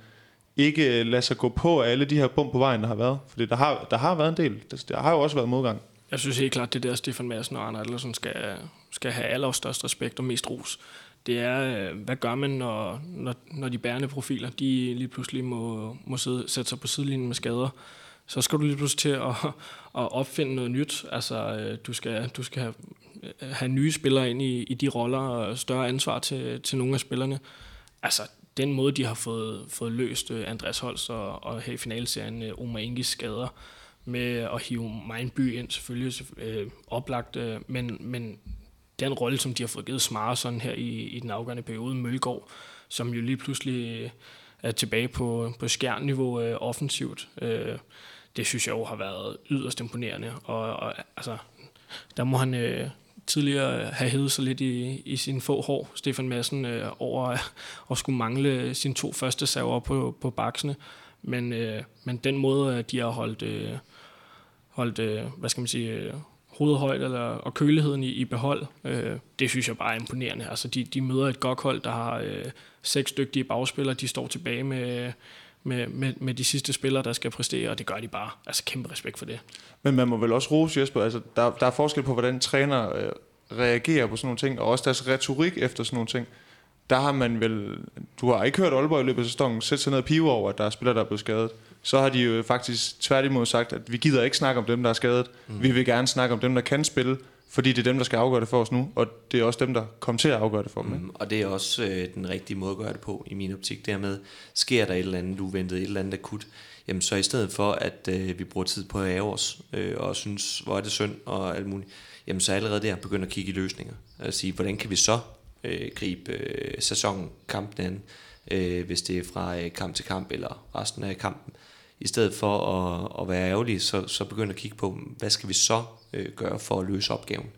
B: ikke lade sig gå på af alle de her bump på vejen, der har været. For der har, der har været en del. Der, der har jo også været modgang.
D: Jeg synes helt klart, det der Stefan Madsen og Arne Adlersen skal, skal have allerstørst respekt og mest ros det er, øh, hvad gør man, når, når, når de bærende profiler, de lige pludselig må, må sidde, sætte sig på sidelinjen med skader. Så skal du lige pludselig til at, <laughs> at opfinde noget nyt. Altså, øh, du skal, du skal have, øh, have nye spillere ind i, i de roller og større ansvar til, til nogle af spillerne. Altså, den måde, de har fået, fået løst Andreas Holst og, og her i finalserien Omar Ingis skader, med at hive Mindby ind selvfølgelig øh, oplagt, øh, men, men den rolle, som de har fået givet Smare sådan her i, i den afgørende periode, Mølgaard, som jo lige pludselig øh, er tilbage på, på skærniveau øh, offensivt, øh, det synes jeg jo har været yderst imponerende, og, og altså, der må han øh, tidligere have hævet sig lidt i, i sine få hår, Stefan Madsen, øh, over <laughs> at skulle mangle sine to første server på, på baksene, men, øh, men den måde, øh, de har holdt, øh, holdt øh, hvad skal man sige, øh, hovedhøjde eller, og køligheden i, i behold, øh, det synes jeg bare er imponerende. Altså, de, de møder et godt hold, der har øh, seks dygtige bagspillere, de står tilbage med, med, med, med de sidste spillere, der skal præstere, og det gør de bare. Altså kæmpe respekt for det.
B: Men man må vel også rose Jesper, altså der, der er forskel på, hvordan træner øh, reagerer på sådan nogle ting, og også deres retorik efter sådan nogle ting. Der har man vel, du har ikke hørt Aalborg i løbet af sæsonen sætte sig ned og pive over, at der er spillere, der er blevet skadet så har de jo faktisk tværtimod sagt, at vi gider ikke snakke om dem, der er skadet. Mm. Vi vil gerne snakke om dem, der kan spille, fordi det er dem, der skal afgøre det for os nu, og det er også dem, der kommer til at afgøre det for dem. Mm,
C: og det er også øh, den rigtige måde at gøre det på, i min optik. Dermed sker der et eller andet uventet, et eller andet akut, jamen så i stedet for, at øh, vi bruger tid på at ære os, øh, og synes, hvor er det synd og alt muligt, jamen så allerede der begynder at kigge i løsninger. At sige, hvordan kan vi så øh, gribe øh, sæsonen, kampen an, øh, hvis det er fra øh, kamp til kamp, eller resten af kampen i stedet for at, at være ærgerlig, så, så begynde at kigge på, hvad skal vi så øh, gøre for at løse opgaven.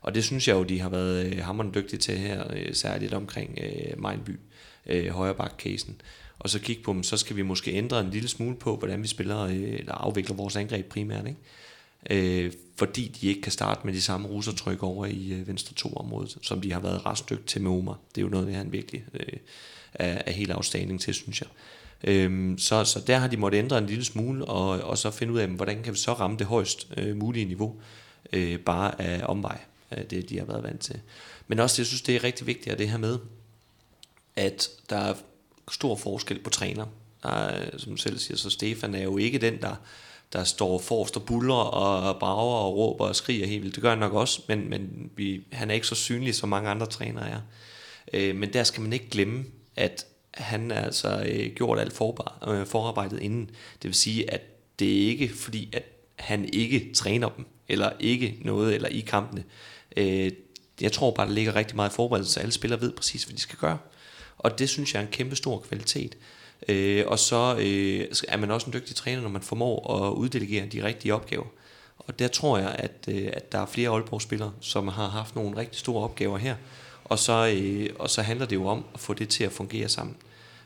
C: Og det synes jeg jo, de har været øh, hammerende dygtige til her, øh, særligt omkring øh, Mindby, øh, højreback-casen. Og så kigge på dem, så skal vi måske ændre en lille smule på, hvordan vi spiller, øh, eller afvikler vores angreb primært. Ikke? Øh, fordi de ikke kan starte med de samme russertryk over i øh, venstre to området, som de har været ret dygtige til med Omar. Det er jo noget, det han virkelig øh, er, er helt afstanding til, synes jeg. Øhm, så, så der har de måttet ændre en lille smule, og, og så finde ud af, hvordan kan vi så ramme det højst øh, mulige niveau, øh, bare af omvej, af det de har været vant til. Men også, jeg synes, det er rigtig vigtigt, at det her med, at der er stor forskel på træner. Der er, som selv siger, så Stefan er jo ikke den, der, der står forrest og buller og brager og råber og skriger helt vildt. Det gør han nok også, men, men vi, han er ikke så synlig, som mange andre trænere er. Øh, men der skal man ikke glemme, at han er altså øh, gjort alt forbar, øh, forarbejdet inden. Det vil sige, at det er ikke fordi, at han ikke træner dem, eller ikke noget, eller i kampene. Øh, jeg tror bare, der ligger rigtig meget forberedelse, så alle spillere ved præcis, hvad de skal gøre. Og det synes jeg er en kæmpe stor kvalitet. Øh, og så øh, er man også en dygtig træner, når man formår at uddelegere de rigtige opgaver. Og der tror jeg, at, øh, at der er flere Aalborg-spillere, som har haft nogle rigtig store opgaver her, og så, øh, og så handler det jo om at få det til at fungere sammen.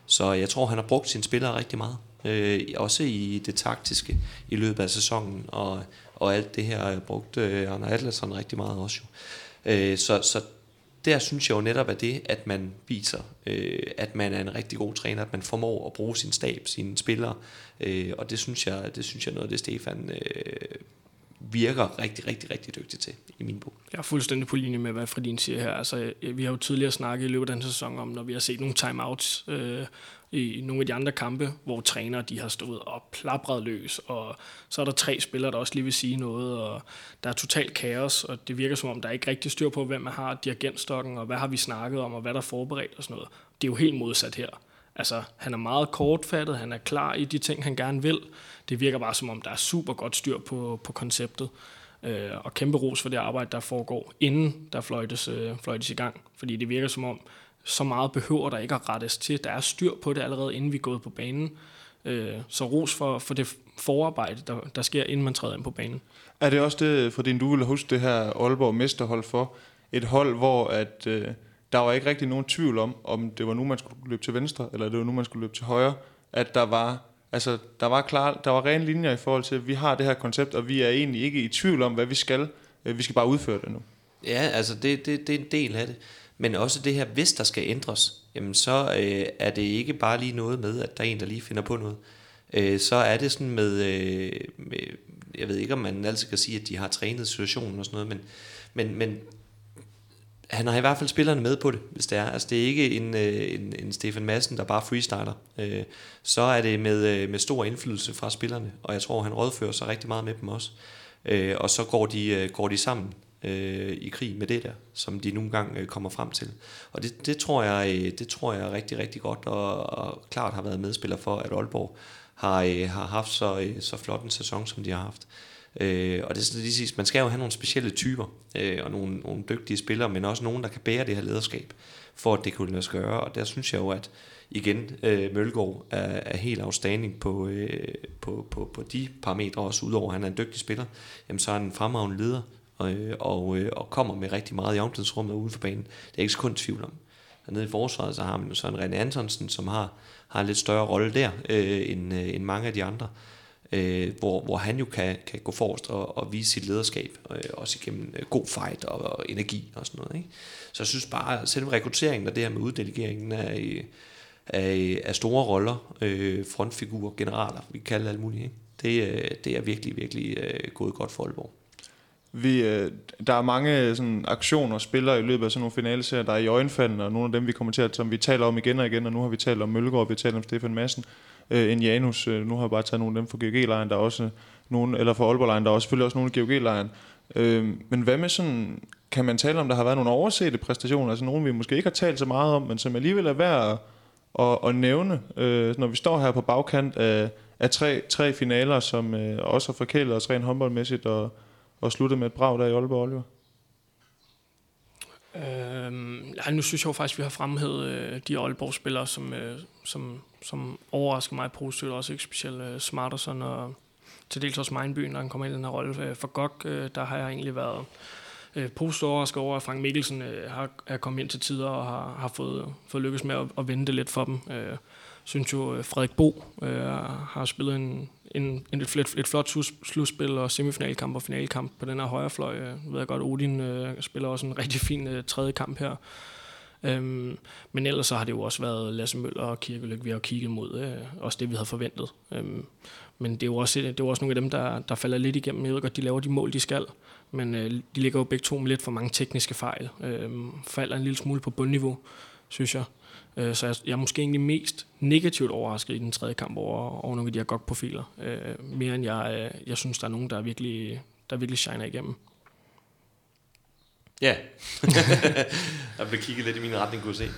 C: Så jeg tror, han har brugt sine spillere rigtig meget. Øh, også i det taktiske i løbet af sæsonen, og, og alt det her har jeg brugt øh, Arne Atlasson rigtig meget også jo. Øh, så, så der synes jeg jo netop at det, at man viser, øh, at man er en rigtig god træner, at man formår at bruge sin stab, sine spillere, øh, og det synes jeg, det synes jeg noget af det, Stefan øh, virker rigtig, rigtig, rigtig dygtig til i min bog.
D: Jeg er fuldstændig på linje med, hvad Fredin siger her. Altså, vi har jo tidligere snakket i løbet af den sæson om, når vi har set nogle timeouts øh, i nogle af de andre kampe, hvor trænere de har stået og plapret løs, og så er der tre spillere, der også lige vil sige noget, og der er totalt kaos, og det virker som om, der er ikke rigtig styr på, hvem man har dirigentstokken, og hvad har vi snakket om, og hvad der er forberedt og sådan noget. Det er jo helt modsat her. Altså, han er meget kortfattet, han er klar i de ting, han gerne vil. Det virker bare som om, der er super godt styr på, på konceptet. Øh, og kæmpe ros for det arbejde, der foregår, inden der fløjtes, øh, fløjtes i gang. Fordi det virker som om, så meget behøver der ikke at rettes til. Der er styr på det allerede, inden vi er gået på banen. Øh, så ros for, for det forarbejde, der, der sker, inden man træder ind på banen.
B: Er det også det, fordi du vil huske det her Aalborg Mesterhold for? Et hold, hvor at, øh, der var ikke rigtig nogen tvivl om, om det var nu, man skulle løbe til venstre, eller det var nu, man skulle løbe til højre. At der var, altså, der var, klar, der var rene linjer i forhold til, at vi har det her koncept, og vi er egentlig ikke i tvivl om, hvad vi skal. Øh, vi skal bare udføre det nu.
C: Ja, altså det, det, det er en del af det. Men også det her, hvis der skal ændres, jamen så øh, er det ikke bare lige noget med, at der er en, der lige finder på noget. Øh, så er det sådan med, øh, med, jeg ved ikke, om man altid kan sige, at de har trænet situationen og sådan noget, men, men, men han har i hvert fald spillerne med på det, hvis det er. Altså det er ikke en, øh, en, en Stefan Madsen, der bare freestyler. Øh, så er det med, øh, med stor indflydelse fra spillerne, og jeg tror, han rådfører sig rigtig meget med dem også. Øh, og så går de, øh, går de sammen øh, i krig med det der, som de nogle gange kommer frem til. Og det, det, tror jeg, det tror jeg rigtig, rigtig godt, og, og klart har været medspiller for, at Aalborg har, har haft så, så flot en sæson, som de har haft. Øh, Øh, og det er sådan lige man skal jo have nogle specielle typer, øh, og nogle, nogle dygtige spillere, men også nogen, der kan bære det her lederskab, for at det kunne lade sig gøre. Og der synes jeg jo, at igen, øh, Mølgaard er, er helt afstanding på, øh, på, på, på de parametre, også udover at han er en dygtig spiller, jamen så er han en fremragende leder, og, og, øh, og kommer med rigtig meget i omklædningsrummet uden for banen. Det er ikke kun tvivl om. Nede i forsvaret, så har man jo så en René Antonsen, som har, har en lidt større rolle der, øh, end, øh, end mange af de andre øh, Øh, hvor, hvor han jo kan, kan gå forrest og, og vise sit lederskab, øh, også igennem øh, god fight og, og energi og sådan noget. Ikke? Så jeg synes bare, at selve rekrutteringen og det her med uddelegeringen af, af, af store roller, øh, frontfigurer, generaler, vi kan kalde alt muligt, ikke? Det, øh, det er virkelig, virkelig øh, gået godt for Aalborg.
B: Vi, øh, der er mange øh, sådan, aktioner og spillere i løbet af sådan nogle finaleserier, der er i øjenfaldene, og nogle af dem, vi kommer til at, som vi taler om igen og igen, og nu har vi talt om Mølgaard, vi har talt om Stefan Madsen, øh, end Janus, øh, nu har jeg bare taget nogle af dem fra GOG-lejren, der er også øh, nogle, eller fra Aalborg-lejren, der er også selvfølgelig også nogle af GOG-lejren. Øh, men hvad med sådan, kan man tale om, der har været nogle oversete præstationer, altså nogle, vi måske ikke har talt så meget om, men som alligevel er værd at, at, at nævne, øh, når vi står her på bagkant af, af tre, tre finaler, som øh, også har forkælet os rent håndboldmæssigt og, og sluttet med et brag der i Aalborg Oliver?
D: Øhm, ja, nu synes jeg jo faktisk, at vi har fremhævet øh, de Aalborg-spillere, som, øh, som, som overrasker mig positivt. Også ikke specielt øh, Smarterson og til dels også Mindbyen, når han kommer ind i den her rolle. Øh, for GOG, øh, der har jeg egentlig været øh, positivt overrasket over, at Frank Mikkelsen øh, har, er kommet ind til tider og har, har fået, fået lykkes med at, at vende det lidt for dem. Øh, synes jo, øh, Frederik Bo øh, har spillet en, en, en, et, et flot slutspil og semifinalkamp og finalkamp på den her højre fløj. Øh, jeg ved jeg godt, Odin øh, spiller også en rigtig fin øh, tredje kamp her. Øhm, men ellers så har det jo også været Lasse Møller og Kirkeløk, vi har kigget mod. Øh, også det, vi havde forventet. Øhm, men det er jo også, det er jo også nogle af dem, der, der falder lidt igennem. Jeg ved godt, de laver de mål, de skal. Men øh, de ligger jo begge to med lidt for mange tekniske fejl. Øhm, falder en lille smule på bundniveau, synes jeg. Øh, så jeg, jeg er måske egentlig mest negativt overrasket i den tredje kamp over, over nogle af de her GOG-profiler. Øh, mere end jeg, øh, jeg synes, der er nogen, der virkelig, der virkelig shiner igennem.
C: Ja, <laughs> jeg blev kigget lidt i min retning, kunne se.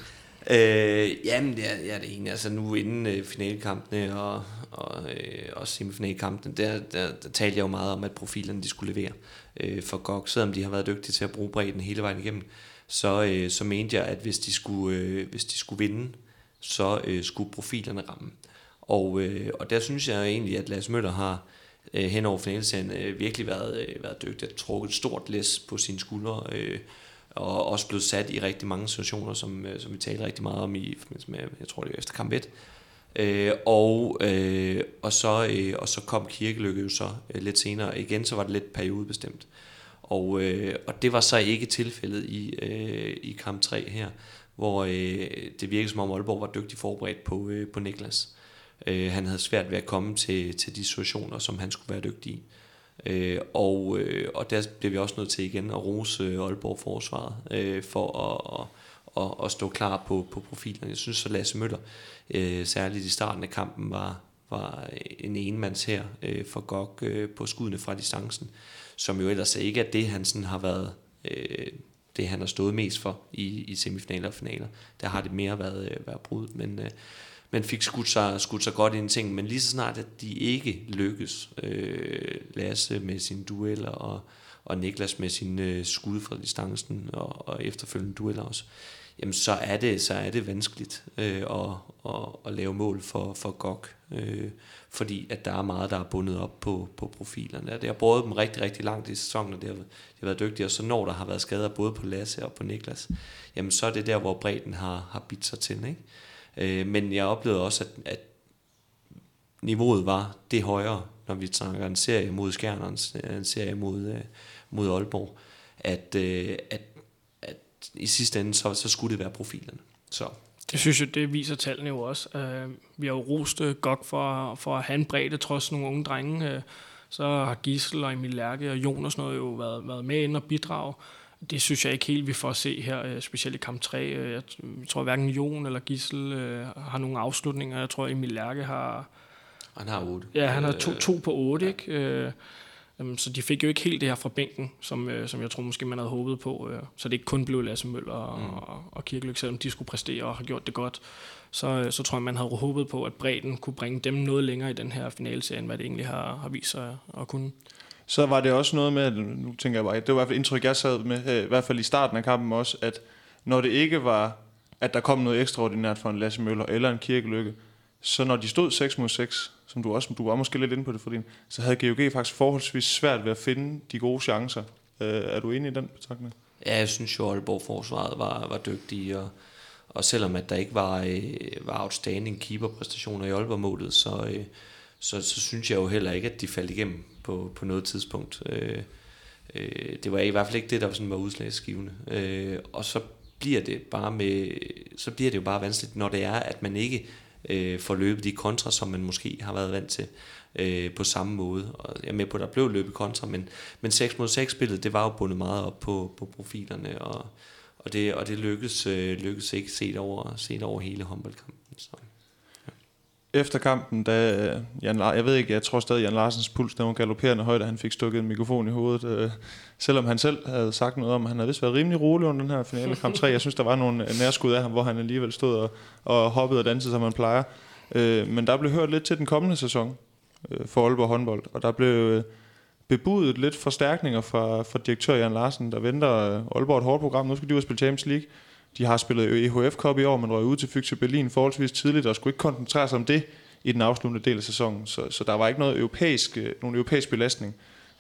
C: Øh, jamen, det er, ja, det er egentlig, altså nu inden øh, finalekampene og, og øh, også semifinalkampene, der, der, der talte jeg jo meget om, at profilerne de skulle levere øh, for GOG, selvom de har været dygtige til at bruge bredden hele vejen igennem så, øh, så mente jeg, at hvis de skulle, øh, hvis de skulle vinde, så øh, skulle profilerne ramme. Og, øh, og der synes jeg egentlig, at Lars Møller har øh, hen over finalserien øh, virkelig været, øh, været dygtig at trukket et stort læs på sine skuldre, øh, og også blevet sat i rigtig mange situationer, som, øh, som vi taler rigtig meget om i forbindelse med, jeg tror det var efter kamp 1. Øh, og, øh, og, så, øh, og så kom Kirkelykke jo så øh, lidt senere. Igen så var det lidt periodebestemt. Og, øh, og det var så ikke tilfældet i, øh, i kamp 3 her, hvor øh, det virkede som om Aalborg var dygtig forberedt på, øh, på Niklas. Øh, han havde svært ved at komme til, til de situationer, som han skulle være dygtig i. Øh, og, øh, og der bliver vi også nødt til igen at rose øh, Aalborg forsvaret øh, for at, at, at, at stå klar på, på profilen. Jeg synes, at Lasse Møller, øh, særligt i starten af kampen, var, var en enmands her øh, for GOG øh, på skuddene fra distancen som jo ellers ikke er det, han sådan har været, øh, det han har stået mest for i, i semifinaler og finaler. Der har det mere været, øh, været brud, men, øh, men fik skudt sig, skudt sig godt ind i ting. Men lige så snart, at de ikke lykkes, øh, Lasse med sine dueller og, og Niklas med sin øh, skud fra distancen og, og efterfølgende dueller også, jamen så er det, så er det vanskeligt øh, at, at, at lave mål for, for GOG. Øh, fordi at der er meget, der er bundet op på, på profilerne. Det har båret dem rigtig, rigtig langt i sæsonen, og det har, de har været dygtige. Og så når der har været skader både på Lasse og på Niklas, jamen så er det der, hvor bredden har, har bidt sig til. Ikke? Øh, men jeg oplevede også, at, at niveauet var det højere, når vi snakker en serie mod Skjern en serie mod, øh, mod Aalborg, at, øh, at, at i sidste ende, så, så skulle det være profilerne. Så
D: det synes jeg, det viser tallene jo også. Uh, vi har jo rost uh, GOG for, for at have en bredde, trods nogle unge drenge. Uh, så har Gissel og Emil Lærke og Jon og sådan noget jo været, været med ind og bidrage. det synes jeg ikke helt, vi får at se her, øh, specielt i kamp 3. Øh, jeg tror hverken Jon eller Gissel øh, har nogle afslutninger. Jeg tror, Emil Lærke har...
C: Han har 8.
D: Ja, han har to, to på 8, ja. ikke? Øh, så de fik jo ikke helt det her fra bænken, som, øh, som jeg tror måske man havde håbet på. Øh, så det ikke kun blev Lasse Møller og, mm. og, og Kirkeløk, selvom de skulle præstere og har gjort det godt. Så, øh, så tror jeg, man havde håbet på, at bredden kunne bringe dem noget længere i den her finalserie, end hvad det egentlig har, har vist sig at kunne.
B: Så var det også noget med, nu tænker jeg bare, det var i hvert fald indtryk, jeg sad med, i hvert fald i starten af kampen også, at når det ikke var, at der kom noget ekstraordinært for en Lasse Møller eller en Kirkelykke, så når de stod 6 mod 6, som du også du var måske lidt inde på det for din, så havde GOG faktisk forholdsvis svært ved at finde de gode chancer. Øh, er du enig i den betragtning?
C: Ja, jeg synes jo, at Aalborg forsvaret var, var dygtige, og, og selvom at der ikke var, øh, var outstanding keeperpræstationer i Aalborg-målet, så, øh, så, så synes jeg jo heller ikke, at de faldt igennem på, på noget tidspunkt. Øh, øh, det var i hvert fald ikke det, der var, sådan var udslagsgivende. Øh, og så bliver det bare med, så bliver det jo bare vanskeligt, når det er, at man ikke øh, får løbet de kontra, som man måske har været vant til øh, på samme måde. Og jeg er med på, at der blev løbet kontra, men, men 6 mod 6 spillet, det var jo bundet meget op på, på profilerne, og, og det, og det lykkedes, øh, lykkedes ikke set over, set over hele håndboldkampen. Så
B: efter kampen, da øh, Jan, jeg ved ikke, jeg tror stadig, Jan Larsens puls, den var galopperende højt, da han fik stukket en mikrofon i hovedet. Øh, selvom han selv havde sagt noget om, at han havde vist været rimelig rolig under den her finale kamp 3. Jeg synes, der var nogle øh, nærskud af ham, hvor han alligevel stod og, og hoppede og dansede, som han plejer. Øh, men der blev hørt lidt til den kommende sæson øh, for Aalborg håndbold, og der blev øh, bebudet lidt forstærkninger fra, fra direktør Jan Larsen, der venter øh, Aalborg et hårdt program. Nu skal de ud og spille Champions League. De har spillet EHF Cup i år, men røg ud til Fyxe Berlin forholdsvis tidligt, og skulle ikke koncentrere sig om det i den afsluttende del af sæsonen. Så, så der var ikke noget europæisk, øh, nogen europæisk belastning.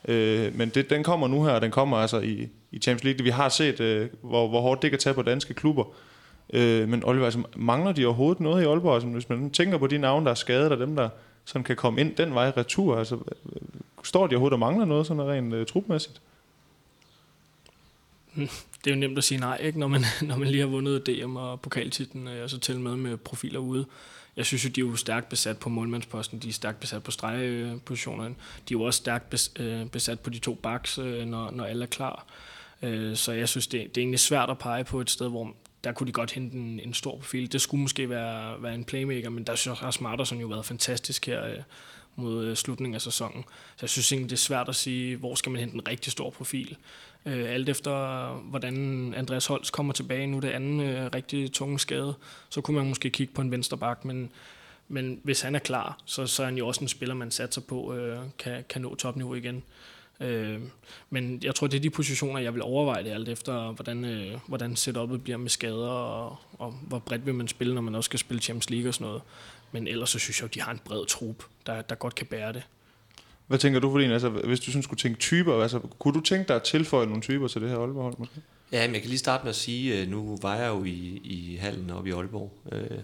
B: Øh, men det, den kommer nu her, og den kommer altså i, i Champions League. Vi har set, øh, hvor, hvor hårdt det kan tage på danske klubber. Øh, men Oliver, altså, mangler de overhovedet noget i Aalborg? Altså, hvis man tænker på de navne, der er skadet, og dem, der sådan kan komme ind den vej retur, altså, øh, øh, står de overhovedet og mangler noget sådan rent øh, trupmæssigt?
D: Det er jo nemt at sige nej, ikke? Når, man, <laughs> når man lige har vundet DM og pokaltitlen, øh, og så til med med profiler ude. Jeg synes jo, de er jo stærkt besat på målmandsposten, de er stærkt besat på stregpositionerne. De er jo også stærkt øh, besat på de to baks, øh, når, når alle er klar. Så jeg synes, det, det er egentlig svært at pege på et sted, hvor der kunne de godt hente en, en stor profil. Det skulle måske være, være en playmaker, men der har Smarterson jo været fantastisk her øh, mod øh, slutningen af sæsonen. Så jeg synes egentlig, det er svært at sige, hvor skal man hente en rigtig stor profil. Øh, alt efter, hvordan Andreas Holst kommer tilbage, nu det anden øh, rigtig tunge skade, så kunne man måske kigge på en venstre bak, men, men hvis han er klar, så, så er han jo også en spiller, man satser på, øh, kan, kan nå topniveau igen. Øh, men jeg tror, det er de positioner, jeg vil overveje det alt efter, hvordan, øh, hvordan setupet bliver med skader, og, og hvor bredt vil man spille, når man også skal spille Champions League og sådan noget. Men ellers så synes jeg, at de har en bred trup, der, der godt kan bære det.
B: Hvad tænker du for din? Altså, hvis du sådan skulle tænke typer, altså, kunne du tænke dig at tilføje nogle typer til det her Aalborg-hold måske?
C: Ja, men jeg kan lige starte med at sige, øh, nu var jeg jo i, i hallen oppe i Aalborg, øh,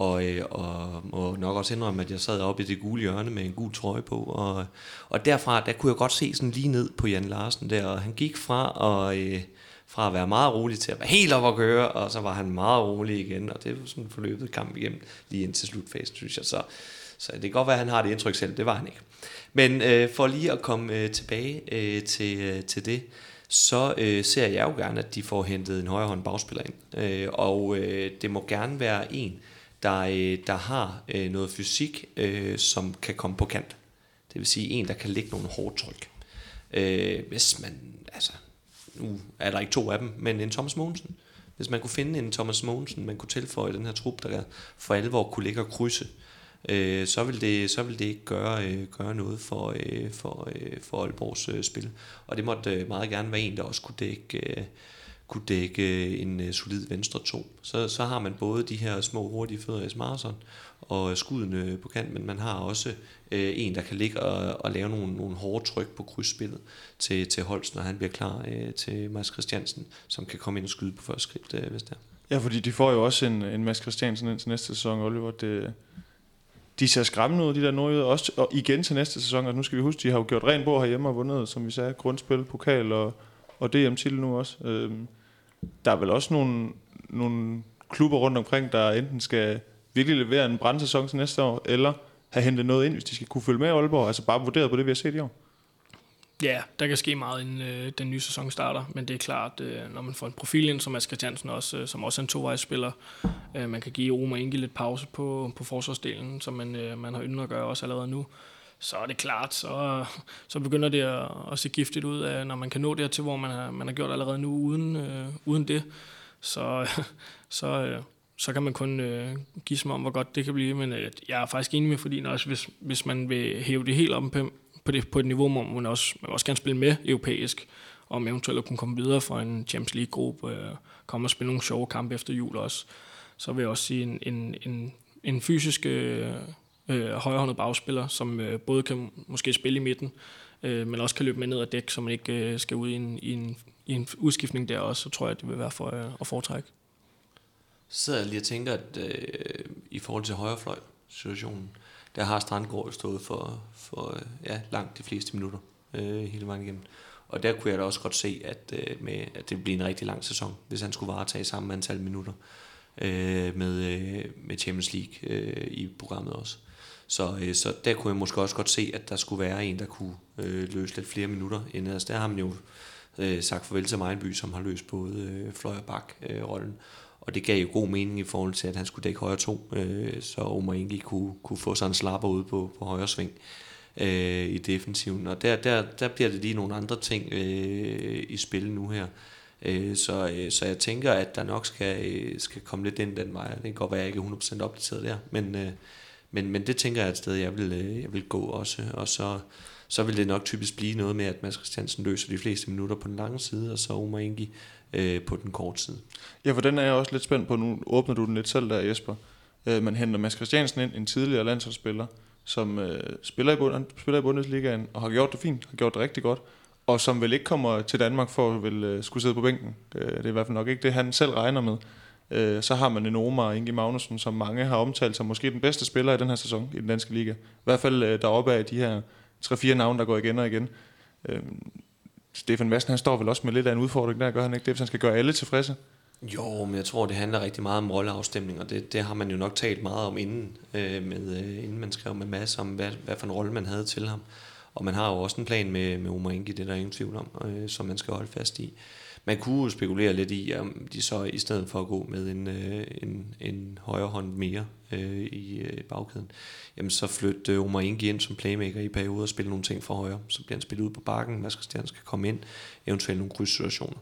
C: og, øh, og må nok også indrømme, at jeg sad oppe i det gule hjørne med en gul trøje på, og, og derfra, der kunne jeg godt se sådan lige ned på Jan Larsen der, og han gik fra og, øh, fra at være meget rolig til at være helt op at køre, og så var han meget rolig igen, og det var sådan forløbet kamp igennem lige ind til slutfasen, synes jeg. Så, så det kan godt være, at han har det indtryk selv, det var han ikke. Men øh, for lige at komme øh, tilbage øh, til, øh, til det, så øh, ser jeg jo gerne, at de får hentet en højrehånd bagspiller ind. Øh, og øh, det må gerne være en, der, øh, der har øh, noget fysik, øh, som kan komme på kant. Det vil sige en, der kan lægge nogle hårdt tryk. Øh, hvis man, altså, nu er der ikke to af dem, men en Thomas Mogensen. Hvis man kunne finde en Thomas Mogensen, man kunne tilføje den her trup, der for alvor kunne ligge og krydse, øh, så, vil det, så vil det ikke gøre, øh, gøre noget for, øh, for, øh, for Aalborgs øh, spil. Og det måtte øh, meget gerne være en, der også kunne dække, øh, kunne dække en øh, solid venstre to. Så, så har man både de her små hurtige fødder i Smarson og øh, skuddene øh, på kant, men man har også øh, en, der kan ligge og, og lave nogle, nogle hårde tryk på krydsspillet til, til Holst, når han bliver klar øh, til Mads Christiansen, som kan komme ind og skyde på første skridt, øh, hvis det er.
B: Ja, fordi de får jo også en, en Mads Christiansen ind til næste sæson, Oliver. Det, de ser skræmmende ud, de der nordjyder, også og igen til næste sæson, og nu skal vi huske, de har jo gjort ren bord herhjemme og vundet, som vi sagde, grundspil, pokal og, og DM-titel nu også. Øhm, der er vel også nogle, nogle klubber rundt omkring, der enten skal virkelig levere en brandsæson til næste år, eller have hentet noget ind, hvis de skal kunne følge med Aalborg, altså bare vurderet på det, vi har set i år.
D: Ja, der kan ske meget, inden øh, den nye sæson starter, men det er klart, øh, når man får en profil ind, som Mads Christiansen også, øh, som også er en tovejsspiller, øh, man kan give Roma Inge lidt pause på, på forsvarsdelen, som man, øh, man har yndet at gøre også allerede nu, så er det klart, så, så begynder det at, at se giftigt ud, af, når man kan nå dertil, hvor man har, man har gjort allerede nu uden, øh, uden det, så, <laughs> så, øh, så kan man kun øh, give sig om, hvor godt det kan blive, men øh, jeg er faktisk enig med Fordin også, hvis, hvis man vil hæve det helt op på, på, det, på et niveau, hvor man også, man også gerne spille med europæisk, om eventuelt at kunne komme videre fra en Champions League-gruppe, øh, komme og spille nogle sjove kampe efter jul også. Så vil jeg også sige en, en, en, en fysisk øh, øh, højrehåndet bagspiller, som øh, både kan måske spille i midten, øh, men også kan løbe med ned ad dæk, så man ikke øh, skal ud i en, i, en, i en udskiftning der også, så tror jeg, at det vil være for øh, at foretrække.
C: Så sidder jeg lige og tænker, at øh, i forhold til højrefløj situationen, der har Strandgård stået for, for øh, ja, langt de fleste minutter øh, hele vejen igennem. Og der kunne jeg da også godt se, at, øh, med, at det bliver en rigtig lang sæson, hvis han skulle varetage samme antal minutter øh, med, øh, med Champions League øh, i programmet også. Så, øh, så der kunne jeg måske også godt se, at der skulle være en, der kunne øh, løse lidt flere minutter. End, ellers. der har man jo øh, sagt farvel til Mejnby, som har løst både øh, fløj og bak øh, rollen. Og det gav jo god mening i forhold til, at han skulle dække højre to, øh, så Omar Ingi kunne, kunne få sådan en slapper ude på, på højre sving øh, i defensiven. Og der, der, der bliver det lige nogle andre ting øh, i spil nu her. Øh, så, øh, så jeg tænker, at der nok skal, øh, skal komme lidt ind den vej. Det kan godt være, at jeg ikke er 100% opdateret der, men, øh, men, men det tænker jeg er et sted, jeg vil, øh, jeg vil gå også. Og så, så vil det nok typisk blive noget med, at Mads Christiansen løser de fleste minutter på den lange side, og så Omar Ingi øh, på den korte side.
B: Ja, for den er jeg også lidt spændt på. Nu åbner du den lidt selv der, Jesper. Øh, man henter Mads Christiansen ind, en tidligere landsholdsspiller, som øh, spiller, i Bund, spiller i Bundesligaen, og har gjort det fint, har gjort det rigtig godt, og som vel ikke kommer til Danmark for at vil, øh, skulle sidde på bænken. Øh, det er i hvert fald nok ikke det, han selv regner med. Øh, så har man en Omar Inge Magnussen, som mange har omtalt som måske den bedste spiller i den her sæson i den danske liga. I hvert fald øh, deroppe af de her 3-4 navne, der går igen og igen. Øh, Stefan Madsen, han står vel også med lidt af en udfordring der, gør han ikke det, hvis han skal gøre alle tilfredse?
C: Jo, men jeg tror, det handler rigtig meget om rolleafstemning, og det, det har man jo nok talt meget om inden, øh, med, øh, inden man skrev med Mads om, hvad, hvad for en rolle man havde til ham. Og man har jo også en plan med, med Omar Ingi, det er der ingen tvivl om, øh, som man skal holde fast i. Man kunne jo spekulere lidt i, om de så i stedet for at gå med en, øh, en, en højre hånd mere øh, i øh, bagkæden, jamen så flytte øh, Omar Ingi ind som playmaker i perioder og spille nogle ting for højre. Så bliver han spillet ud på bakken, Mads Christian skal komme ind, eventuelt nogle krydssituationer.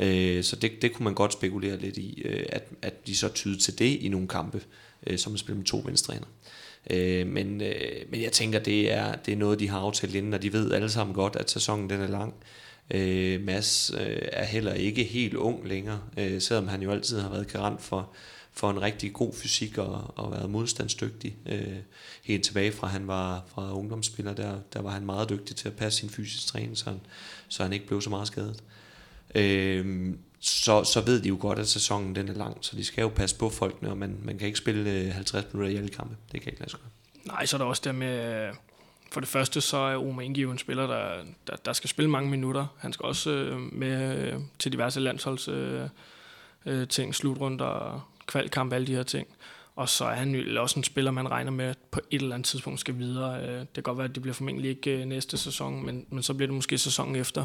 C: Øh, så det, det kunne man godt spekulere lidt i, øh, at, at de så tyder til det i nogle kampe, øh, som man spiller med to venstrener. Øh, men, øh, men jeg tænker, det er, det er noget, de har aftalt inden, og de ved alle sammen godt, at sæsonen den er lang. Øh, Mads øh, er heller ikke helt ung længere, øh, selvom han jo altid har været garant for, for en rigtig god fysik og, og været modstandsdygtig. Øh, helt tilbage fra han var fra ungdomsspiller, der, der var han meget dygtig til at passe sin fysisk træning, så han, så han ikke blev så meget skadet. Øh, så, så ved de jo godt, at sæsonen den er lang, så de skal jo passe på folkene, og man, man kan ikke spille øh, 50 minutter i alle kampe. Det kan ikke lade sig gøre.
D: Nej, så er der også der med, for det første så er Omar Ingi jo en spiller, der, der, der skal spille mange minutter. Han skal også øh, med øh, til diverse landsholds øh, øh, ting, slutrunder, kvalkamp, alle de her ting. Og så er han jo også en spiller, man regner med, at på et eller andet tidspunkt skal videre. Øh, det kan godt være, at det bliver formentlig ikke øh, næste sæson, men, men så bliver det måske sæsonen efter.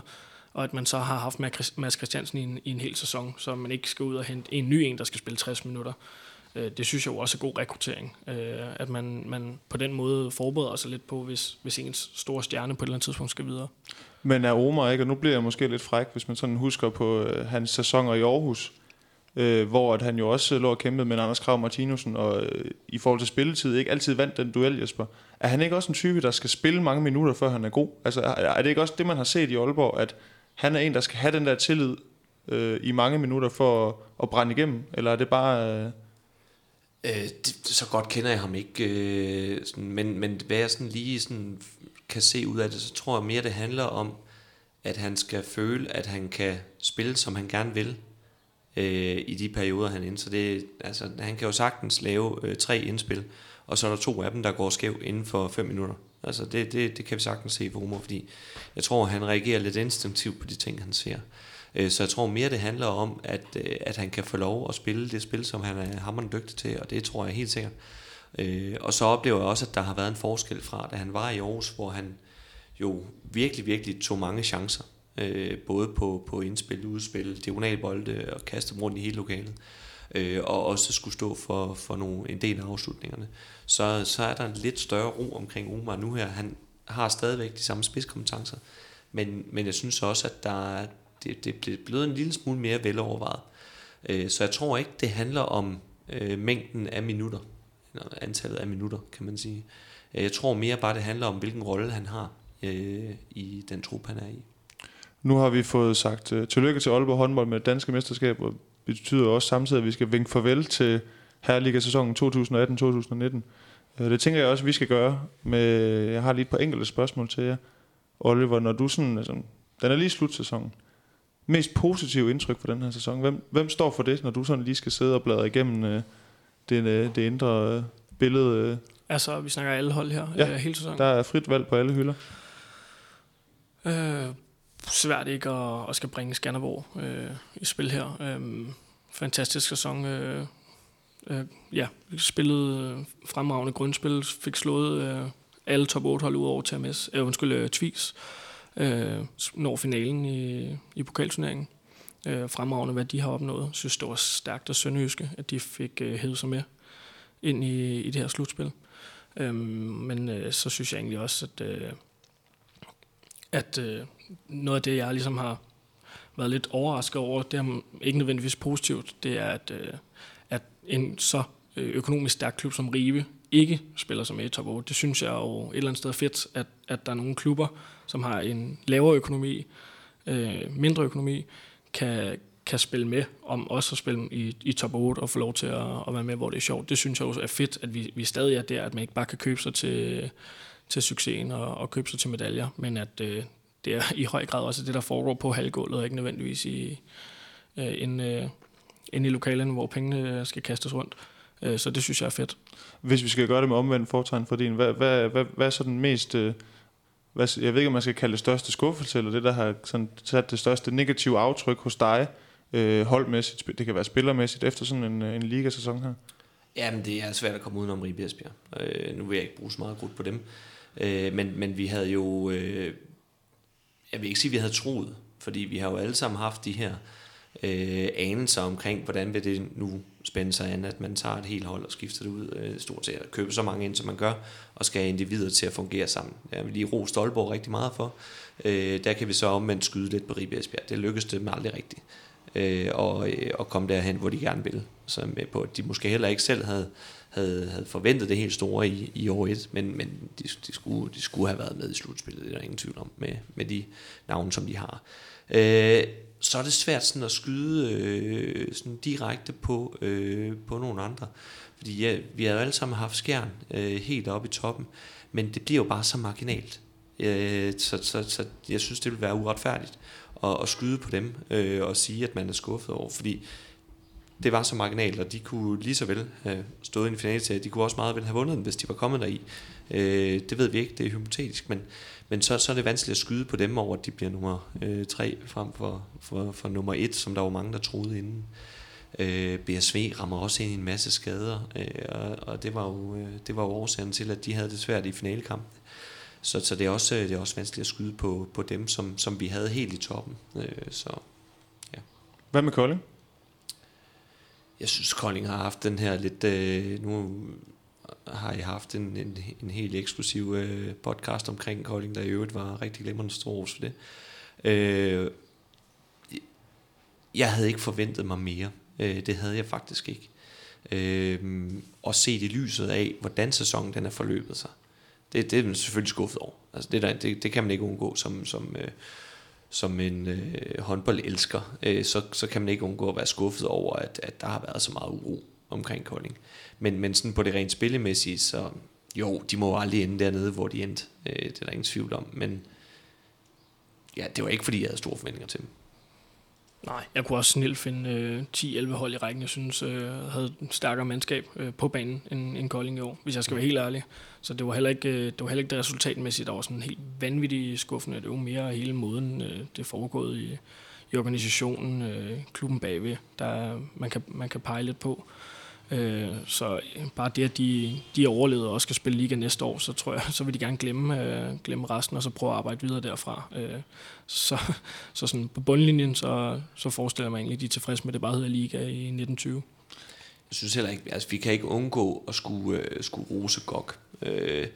D: Og at man så har haft Mads Christiansen i en, i en hel sæson, så man ikke skal ud og hente en ny en, der skal spille 60 minutter. Øh, det synes jeg jo også er god rekruttering, øh, at man, man på den måde forbereder sig lidt på, hvis, hvis ens store stjerne på et eller andet tidspunkt skal videre.
B: Men er Omar ikke, og nu bliver jeg måske lidt fræk, hvis man sådan husker på øh, hans sæsoner i Aarhus, øh, hvor at han jo også lå og kæmpede med Anders Krav Martinussen, og øh, i forhold til spilletid ikke altid vandt den duel, Jesper. Er han ikke også en type, der skal spille mange minutter, før han er god? Altså er, er det ikke også det, man har set i Aalborg, at han er en, der skal have den der tillid øh, i mange minutter for at, at brænde igennem? Eller er det bare... Øh
C: Øh, det, så godt kender jeg ham ikke, øh, sådan, men, men hvad jeg sådan lige sådan kan se ud af det, så tror jeg mere, det handler om, at han skal føle, at han kan spille, som han gerne vil, øh, i de perioder, han er inde. Så det, altså, han kan jo sagtens lave øh, tre indspil, og så er der to af dem, der går skæv inden for fem minutter. Altså det, det, det kan vi sagtens se for humor, fordi jeg tror, han reagerer lidt instinktivt på de ting, han ser. Øh, så jeg tror mere, det handler om, at, øh, at han kan få lov at spille det spil, som han er hammerende dygtig til, og det tror jeg helt sikkert. Øh, og så oplever jeg også, at der har været en forskel fra, da han var i Aarhus, hvor han jo virkelig, virkelig tog mange chancer. Øh, både på, på indspil, udspil, diagonalbolde og kaste dem rundt i hele lokalet. Øh, og også skulle stå for, for nogle, en del af afslutningerne. Så, så er der en lidt større ro omkring Omar nu her. Han har stadigvæk de samme spidskompetencer. Men, men jeg synes også, at der, det, det er blevet en lille smule mere velovervejet. Øh, så jeg tror ikke, det handler om øh, mængden af minutter, eller antallet af minutter, kan man sige. Øh, jeg tror mere bare, det handler om, hvilken rolle han har øh, i den trup, han er i.
B: Nu har vi fået sagt øh, tillykke til Aalborg håndbold med danske mesterskab, og det betyder også samtidig, at vi skal vinke farvel til Herreliga-sæsonen 2018-2019. Øh, det tænker jeg også, at vi skal gøre. Med, jeg har lige et par enkelte spørgsmål til jer. Oliver, når du sådan, altså, den er lige slutsæsonen. Mest positive indtryk for den her sæson. Hvem, hvem står for det, når du sådan lige skal sidde og bladre igennem uh, det, uh, det indre uh, billede? Uh?
D: Altså, vi snakker alle hold her
B: Ja,
D: øh, hele sæsonen.
B: Der er frit valg på alle hylder.
D: Øh, svært ikke at, at skal bringe Skanderborg øh, i spil her. Øh, fantastisk sæson. Øh, øh, ja, spillede øh, fremragende grundspil, fik slået øh, alle top 8 hold ud over TMS, øh, undskyld, øh, Tvis, øh, øh, når finalen i, i pokalturneringen. Øh, fremragende, hvad de har opnået. Jeg synes, det var stærkt og sønderjyske, at de fik øh, hævet sig med ind i, i det her slutspil. Øh, men øh, så synes jeg egentlig også, at, øh, at øh, noget af det, jeg ligesom har været lidt overrasket over, det er ikke nødvendigvis positivt, det er, at, øh, at en så øh, økonomisk stærk klub som Rive ikke spiller sig med i top 8. Det synes jeg jo et eller andet sted er fedt, at, at der er nogle klubber, som har en lavere økonomi, øh, mindre økonomi, kan, kan spille med om også at spille i, i top 8 og få lov til at, at være med, hvor det er sjovt. Det synes jeg også er fedt, at vi, vi stadig er der, at man ikke bare kan købe sig til, til succesen og, og købe sig til medaljer, men at øh, det er i høj grad også det, der foregår på halvgulvet, og ikke nødvendigvis i, øh, inde, øh, inde i lokalerne, hvor pengene skal kastes rundt. Øh, så det synes jeg er fedt.
B: Hvis vi skal gøre det med omvendt fortegn for din, hvad, hvad, hvad, hvad er så den mest... Øh, hvad, jeg ved ikke, om man skal kalde det største skuffelse, eller det, der har sådan sat det største negative aftryk hos dig, øh, holdmæssigt, det kan være spillermæssigt, efter sådan en, en ligasæson her?
C: Jamen, det er svært at komme udenom Ribe Esbjerg. Øh, nu vil jeg ikke bruge så meget grudt på dem. Øh, men, men vi havde jo... Øh, jeg vil ikke sige, at vi havde troet, fordi vi har jo alle sammen haft de her øh, anelser omkring, hvordan vil det nu spænde sig an, at man tager et helt hold og skifter det ud øh, stort set, og køber så mange ind, som man gør, og skal have individer til at fungere sammen. Jeg vil lige ro Stolborg rigtig meget for. Øh, der kan vi så omvendt skyde lidt på Ribe Esbjerg. Det lykkedes dem aldrig rigtigt. Øh, og, øh, og komme derhen, hvor de gerne vil. Så med på, at de måske heller ikke selv havde, havde, havde forventet det helt store i, i år 1, men, men de, de, skulle, de skulle have været med i slutspillet, det er der ingen tvivl om, med, med de navne, som de har. Øh, så er det svært sådan at skyde øh, sådan direkte på, øh, på nogle andre. Fordi ja, vi har jo alle sammen haft skjern øh, helt oppe i toppen, men det bliver jo bare så marginalt. Øh, så, så, så jeg synes, det vil være uretfærdigt at, at skyde på dem øh, og sige, at man er skuffet over, fordi det var så marginalt, og de kunne lige så vel have stået i en finale til, at de kunne også meget vel have vundet den, hvis de var kommet deri. Øh, det ved vi ikke, det er hypotetisk, men, men så, så er det vanskeligt at skyde på dem over, at de bliver nummer øh, tre frem for, for, for nummer et, som der var mange, der troede inden. Øh, BSV rammer også ind i en masse skader, øh, og, og det var jo øh, det var jo årsagen til, at de havde det svært i finalekampen. Så, så det, er også, det er også vanskeligt at skyde på, på dem, som, som vi havde helt i toppen. Øh, så, ja.
B: Hvad med Kolding?
C: Jeg synes, Kolding har haft den her lidt... Øh, nu har jeg haft en, en, en helt eksklusiv øh, podcast omkring Kolding, der i øvrigt var rigtig glimrende stor for det. Øh, jeg havde ikke forventet mig mere. Øh, det havde jeg faktisk ikke. Øh, og set i lyset af, hvordan sæsonen den er forløbet sig. Det, det er man selvfølgelig skuffet over. Altså det, der, det, det kan man ikke undgå som, som, øh, som en øh, håndboldelsker. Øh, så, så kan man ikke undgå at være skuffet over, at, at der har været så meget uro omkring Kolding. Men, men sådan på det rent spillemæssige, så jo, de må jo aldrig ende dernede, hvor de endte. Øh, det er der ingen tvivl om. Men ja, det var ikke, fordi jeg havde store forventninger til dem.
D: Nej, jeg kunne også snilt finde øh, 10-11 hold i rækken, jeg synes øh, havde en stærkere mandskab øh, på banen end, end Kolding i år, hvis jeg skal være helt ærlig. Så det var heller ikke øh, det, var heller ikke det resultatmæssigt, der var sådan helt vanvittigt skuffende. Det var mere hele måden, øh, det foregået i, i organisationen, øh, klubben bagved, der man kan, man kan pege lidt på. Øh, så bare det, at de, de er overlevet og også skal spille liga næste år, så tror jeg, så vil de gerne glemme, øh, glemme resten, og så prøve at arbejde videre derfra. Øh, så så sådan på bundlinjen, så, så forestiller jeg mig egentlig, at de er tilfredse med, at det bare hedder liga i 1920.
C: Jeg synes heller ikke, altså vi kan ikke undgå at skulle, øh, skulle rose GOG. Øh,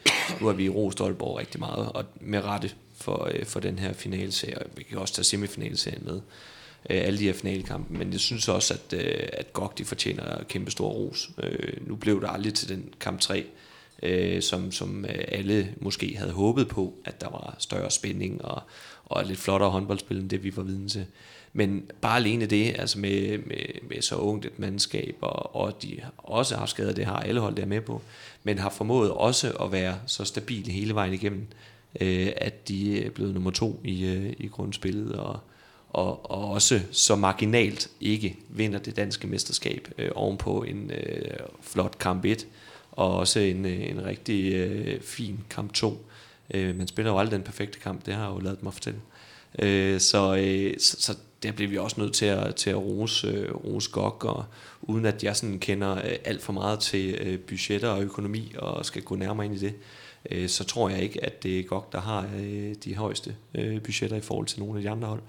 C: nu har vi rost Aalborg rigtig meget, og med rette for, øh, for den her finalserie. Vi kan også tage semifinalserien med øh, alle de her finalekampe, men jeg synes også, at, øh, at Gok, de fortjener kæmpe stor ros. Øh, nu blev det aldrig til den kamp 3, øh, som, som øh, alle måske havde håbet på, at der var større spænding og, og lidt flottere håndboldspil end det, vi var vidne til. Men bare alene det, altså med, med, med så ungt et mandskab, og, og de også har skadet, det har alle hold der med på, men har formået også at være så stabile hele vejen igennem, øh, at de er blevet nummer to i, øh, i grundspillet, og, og, og også så marginalt ikke vinder det danske mesterskab øh, ovenpå en øh, flot kamp 1, og også en, øh, en rigtig øh, fin kamp 2. Øh, man spiller jo aldrig den perfekte kamp, det har jeg jo lavet mig fortælle. Øh, så, øh, så, så der bliver vi også nødt til at, til at rose, øh, rose GOG, og uden at jeg sådan kender øh, alt for meget til øh, budgetter og økonomi, og skal gå nærmere ind i det, øh, så tror jeg ikke, at det er GOG, der har øh, de højeste øh, budgetter i forhold til nogle af de andre hold.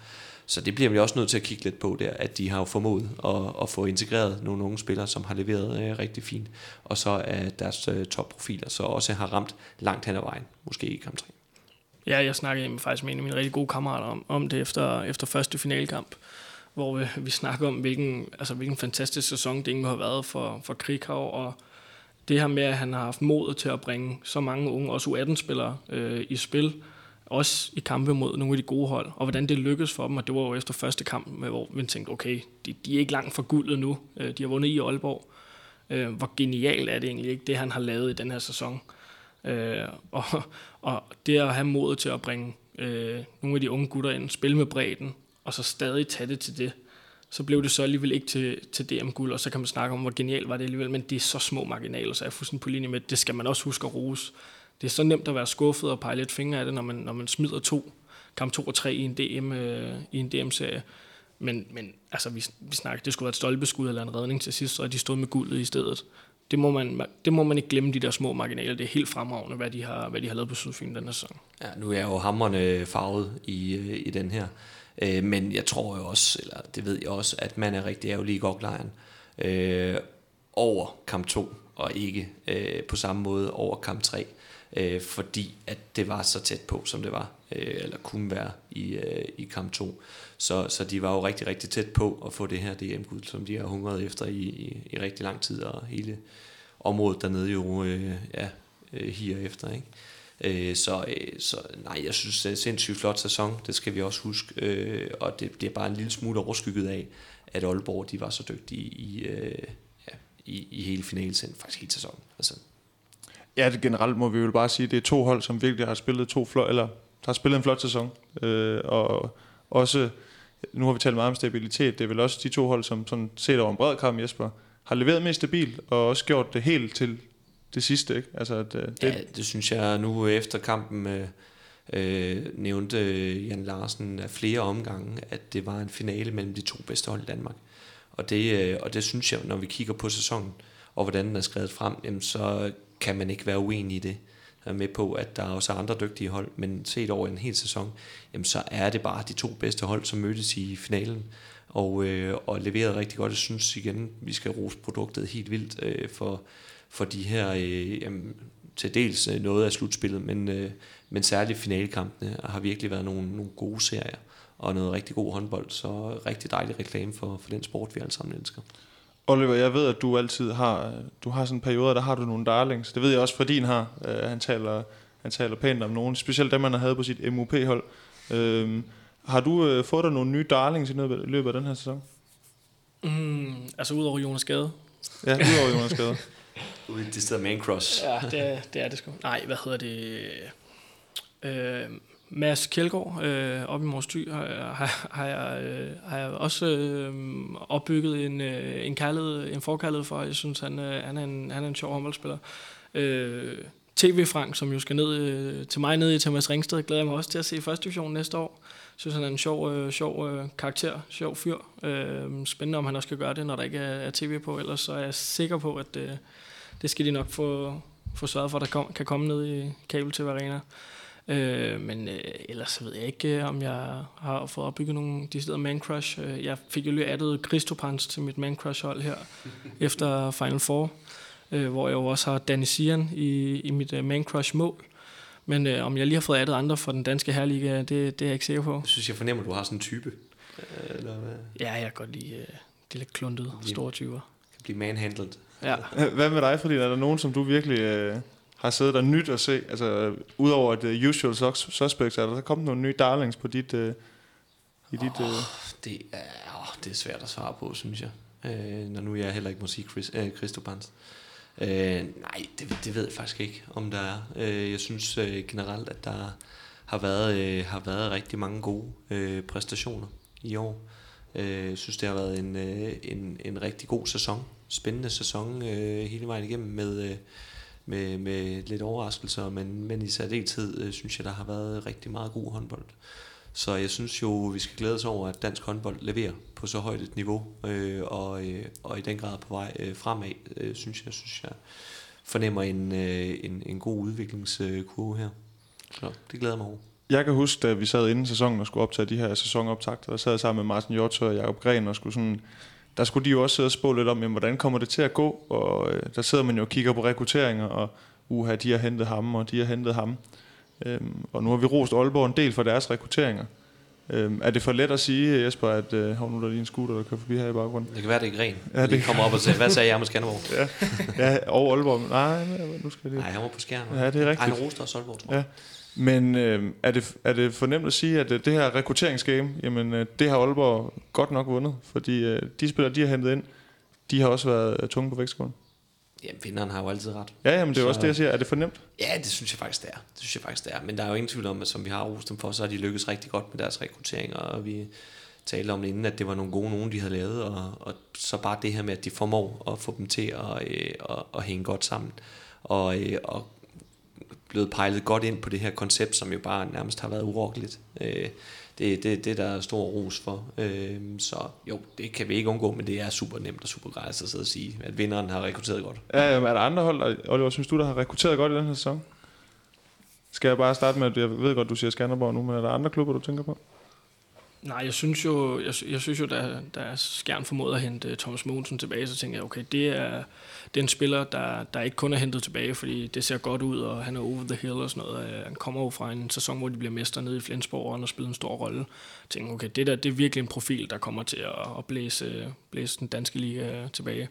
C: Så det bliver vi også nødt til at kigge lidt på der, at de har jo formået at, at få integreret nogle unge spillere, som har leveret øh, rigtig fint, og så at deres øh, topprofiler så også har ramt langt hen ad vejen, måske i kamp 3.
D: Ja, jeg snakkede faktisk med en af mine rigtig gode kammerater om, om det efter, efter første finalkamp, hvor vi, vi snakker om, hvilken, altså, hvilken fantastisk sæson det egentlig har været for, for Krikau, og det her med, at han har haft modet til at bringe så mange unge, også U18-spillere, øh, i spil, også i kampe mod nogle af de gode hold, og hvordan det lykkedes for dem, og det var jo efter første kamp, hvor vi tænkte, okay, de, de er ikke langt fra guldet nu, øh, de har vundet i Aalborg. Øh, hvor genialt er det egentlig ikke, det han har lavet i den her sæson. Øh, og, og det at have modet til at bringe nogle af de unge gutter ind, spille med bredden, og så stadig tage det til det, så blev det så alligevel ikke til, til DM-guld, og så kan man snakke om, hvor genialt var det alligevel, men det er så små marginaler, så jeg er fuldstændig på linje med, det skal man også huske at rose. Det er så nemt at være skuffet og pege lidt fingre af det, når man, når man smider to, kamp 2 og 3 i en, DM, øh, i en DM-serie. Men, men altså, vi, vi snakker, det skulle være et stolpeskud eller en redning til sidst, og de stod med guldet i stedet det må, man, det må man ikke glemme, de der små marginaler. Det er helt fremragende, hvad de har, hvad de har lavet på Sydfyn den her sæson.
C: Ja, nu er jeg jo hammerne øh, farvet i, øh, i den her. Øh, men jeg tror jo også, eller det ved jeg også, at man er rigtig ærgerlig i goklejren øh, over kamp 2, og ikke øh, på samme måde over kamp 3. Øh, fordi at det var så tæt på, som det var, øh, eller kunne være i, øh, i kamp 2. Så, så de var jo rigtig, rigtig tæt på at få det her DM-guld, som de har hungret efter i, i, i rigtig lang tid, og hele området dernede jo øh, ja, øh, higer efter. Ikke? Øh, så, øh, så nej, jeg synes, det er en sindssygt flot sæson, det skal vi også huske, øh, og det bliver bare en lille smule overskygget af, at Aalborg de var så dygtige i, øh, ja, i, i hele finalen, faktisk hele sæsonen. Altså.
B: Ja, det generelt må vi jo bare sige, at det er to hold, som virkelig har spillet to flot, eller har spillet en flot sæson, øh, og også nu har vi talt meget om stabilitet, det er vel også de to hold, som sådan set over en bred kamp, Jesper, har leveret mest stabil, og også gjort det helt til det sidste, ikke? Altså, at, øh,
C: det, ja, det synes jeg nu efter kampen øh, øh, nævnte Jan Larsen af flere omgange, at det var en finale mellem de to bedste hold i Danmark. Og det, øh, og det synes jeg, når vi kigger på sæsonen, og hvordan den er skrevet frem, jamen, så kan man ikke være uenig i det Jeg er med på, at der er også andre dygtige hold, men set over en hel sæson, jamen så er det bare de to bedste hold, som mødtes i finalen, og, øh, og leverede rigtig godt. Jeg synes igen, vi skal rose produktet helt vildt øh, for, for de her, øh, jamen, til dels øh, noget af slutspillet, men, øh, men særligt finalekampene har virkelig været nogle, nogle gode serier, og noget rigtig god håndbold, så rigtig dejlig reklame for, for den sport, vi alle sammen elsker.
B: Oliver, jeg ved, at du altid har, du har sådan en periode, der har du nogle darlings. Det ved jeg også, for din har. Uh, han, taler, han taler pænt om nogen, specielt dem, man har havde på sit MUP-hold. Uh, har du uh, fået dig nogle nye darlings i løbet af den her sæson?
D: Mm, altså udover Jonas Gade?
B: Ja, udover Jonas Gade.
C: Ude i det sted main cross.
D: Ja, det er, det er det sgu. Nej, hvad hedder det? Øh, Mads Kjeldgaard øh, op i Mors Thy har, har, har, jeg, øh, har jeg også øh, opbygget en, øh, en, kærlighed, en forkærlighed for. Jeg synes, han, øh, han, er, en, han er en sjov håndboldspiller. Øh, TV-Frank, som jo skal ned øh, til mig ned i Thomas Ringsted, glæder jeg mig også til at se første division næste år. Jeg synes, han er en sjov, øh, sjov øh, karakter, sjov fyr. Øh, spændende, om han også skal gøre det, når der ikke er, er tv på. Ellers så er jeg sikker på, at øh, det skal de nok få, få sørget for, at der kom, kan komme ned i kabel til Arena. Øh, men øh, ellers ved jeg ikke, øh, om jeg har fået opbygget nogle steder man crush. Øh, jeg fik jo lige addet Christopans til mit man crush hold her <laughs> efter Final Four, øh, hvor jeg jo også har Danny Sian i, i mit uh, man crush mål. Men øh, om jeg lige har fået addet andre fra den danske herliga, det, det er jeg ikke sikker på.
C: Jeg synes, jeg fornemmer, at du har sådan en type. Eller hvad?
D: Ja, jeg kan godt lide øh, de lidt kluntede, store typer.
C: Kan blive manhandled.
D: Ja.
B: Hvad med dig, fordi er der nogen, som du virkelig øh, har siddet og nyt at se? Altså, udover at uh, Usual Sus- Suspects, er der så kommet nogle nye darlings på dit... Øh, i dit øh...
C: Det er, åh, det er svært at svare på, synes jeg. Øh, når nu jeg heller ikke må sige Chris, øh, Christopans. Øh, nej, det, det ved jeg faktisk ikke, om der er. Øh, jeg synes øh, generelt, at der har været, øh, har været rigtig mange gode øh, præstationer i år. Øh, jeg synes, det har været en, øh, en, en rigtig god sæson. Spændende sæson øh, hele vejen igennem med, øh, med, med lidt overraskelser, men, men i særdeleshed øh, synes jeg, der har været rigtig meget god håndbold. Så jeg synes jo, vi skal glæde os over, at dansk håndbold leverer på så højt et niveau, øh, og, øh, og i den grad på vej øh, fremad, øh, synes jeg, synes jeg fornemmer en, øh, en, en god udviklingskurve her. Så det glæder mig over.
B: Jeg kan huske, da vi sad inden sæsonen og skulle optage de her sæsonoptagter, og sad sammen med Martin Hjortøj og Jacob Gren og skulle sådan, der skulle de jo også sidde og spå lidt om, jamen, hvordan kommer det til at gå, og øh, der sidder man jo og kigger på rekrutteringer, og uha, de har hentet ham, og de har hentet ham. Øhm, og nu har vi rost Aalborg en del for deres rekrutteringer. Øhm, er det for let at sige, Jesper, at øh, hov, nu er der lige en scooter, der kører forbi her i baggrunden?
C: Det kan være, det er gren.
B: Ja, det-
C: det kommer op og siger, hvad sagde jeg med Skanderborg?
B: Ja, ja og Aalborg. Nej, nu skal jeg lige...
C: Nej, han var på skærmen.
B: Ja, det er
C: Ej,
B: rigtigt.
C: han roste også Aalborg, tror
B: Ja. Men øh, er, det, er det for nemt at sige, at øh, det her rekrutteringsgame, jamen øh, det har Aalborg godt nok vundet, fordi øh, de spillere, de har hentet ind, de har også været øh, tunge på vægtskålen.
C: Ja, vinderen har jo altid ret.
B: Ja, jamen det er
C: Så-
B: også det, jeg siger. Er det for nemt?
C: Ja, det synes jeg faktisk, det er. Det synes jeg faktisk, det er. Men der er jo ingen tvivl om, at som vi har rost dem for, så har de lykkes rigtig godt med deres rekruttering, og vi talte om det inden, at det var nogle gode nogen, de havde lavet, og, og så bare det her med, at de formår at få dem til at, øh, at, at hænge godt sammen, og, øh, og blevet pejlet godt ind på det her koncept, som jo bare nærmest har været urokkeligt. Øh, det, det, det der er stor ros for. Øh, så jo, det kan vi ikke undgå, men det er super nemt og super grejst at sidde og sige, at vinderen har rekrutteret godt.
B: Ja, er der andre hold, Oliver, synes du, der har rekrutteret godt i den her sæson? Skal jeg bare starte med, at jeg ved godt, du siger Skanderborg nu, men er der andre klubber, du tænker på?
D: Nej, jeg synes jo, jeg, jeg synes jo, da, da Skjern formåede at hente Thomas Mogensen tilbage, så tænkte jeg, okay, det er, det er en spiller, der, der ikke kun er hentet tilbage, fordi det ser godt ud, og han er over the hill og sådan noget. Øh, han kommer jo fra en sæson, hvor de bliver mester nede i Flensborg, og han har spillet en stor rolle. Jeg okay, det der, det er virkelig en profil, der kommer til at, at blæse, blæse den danske liga øh, tilbage.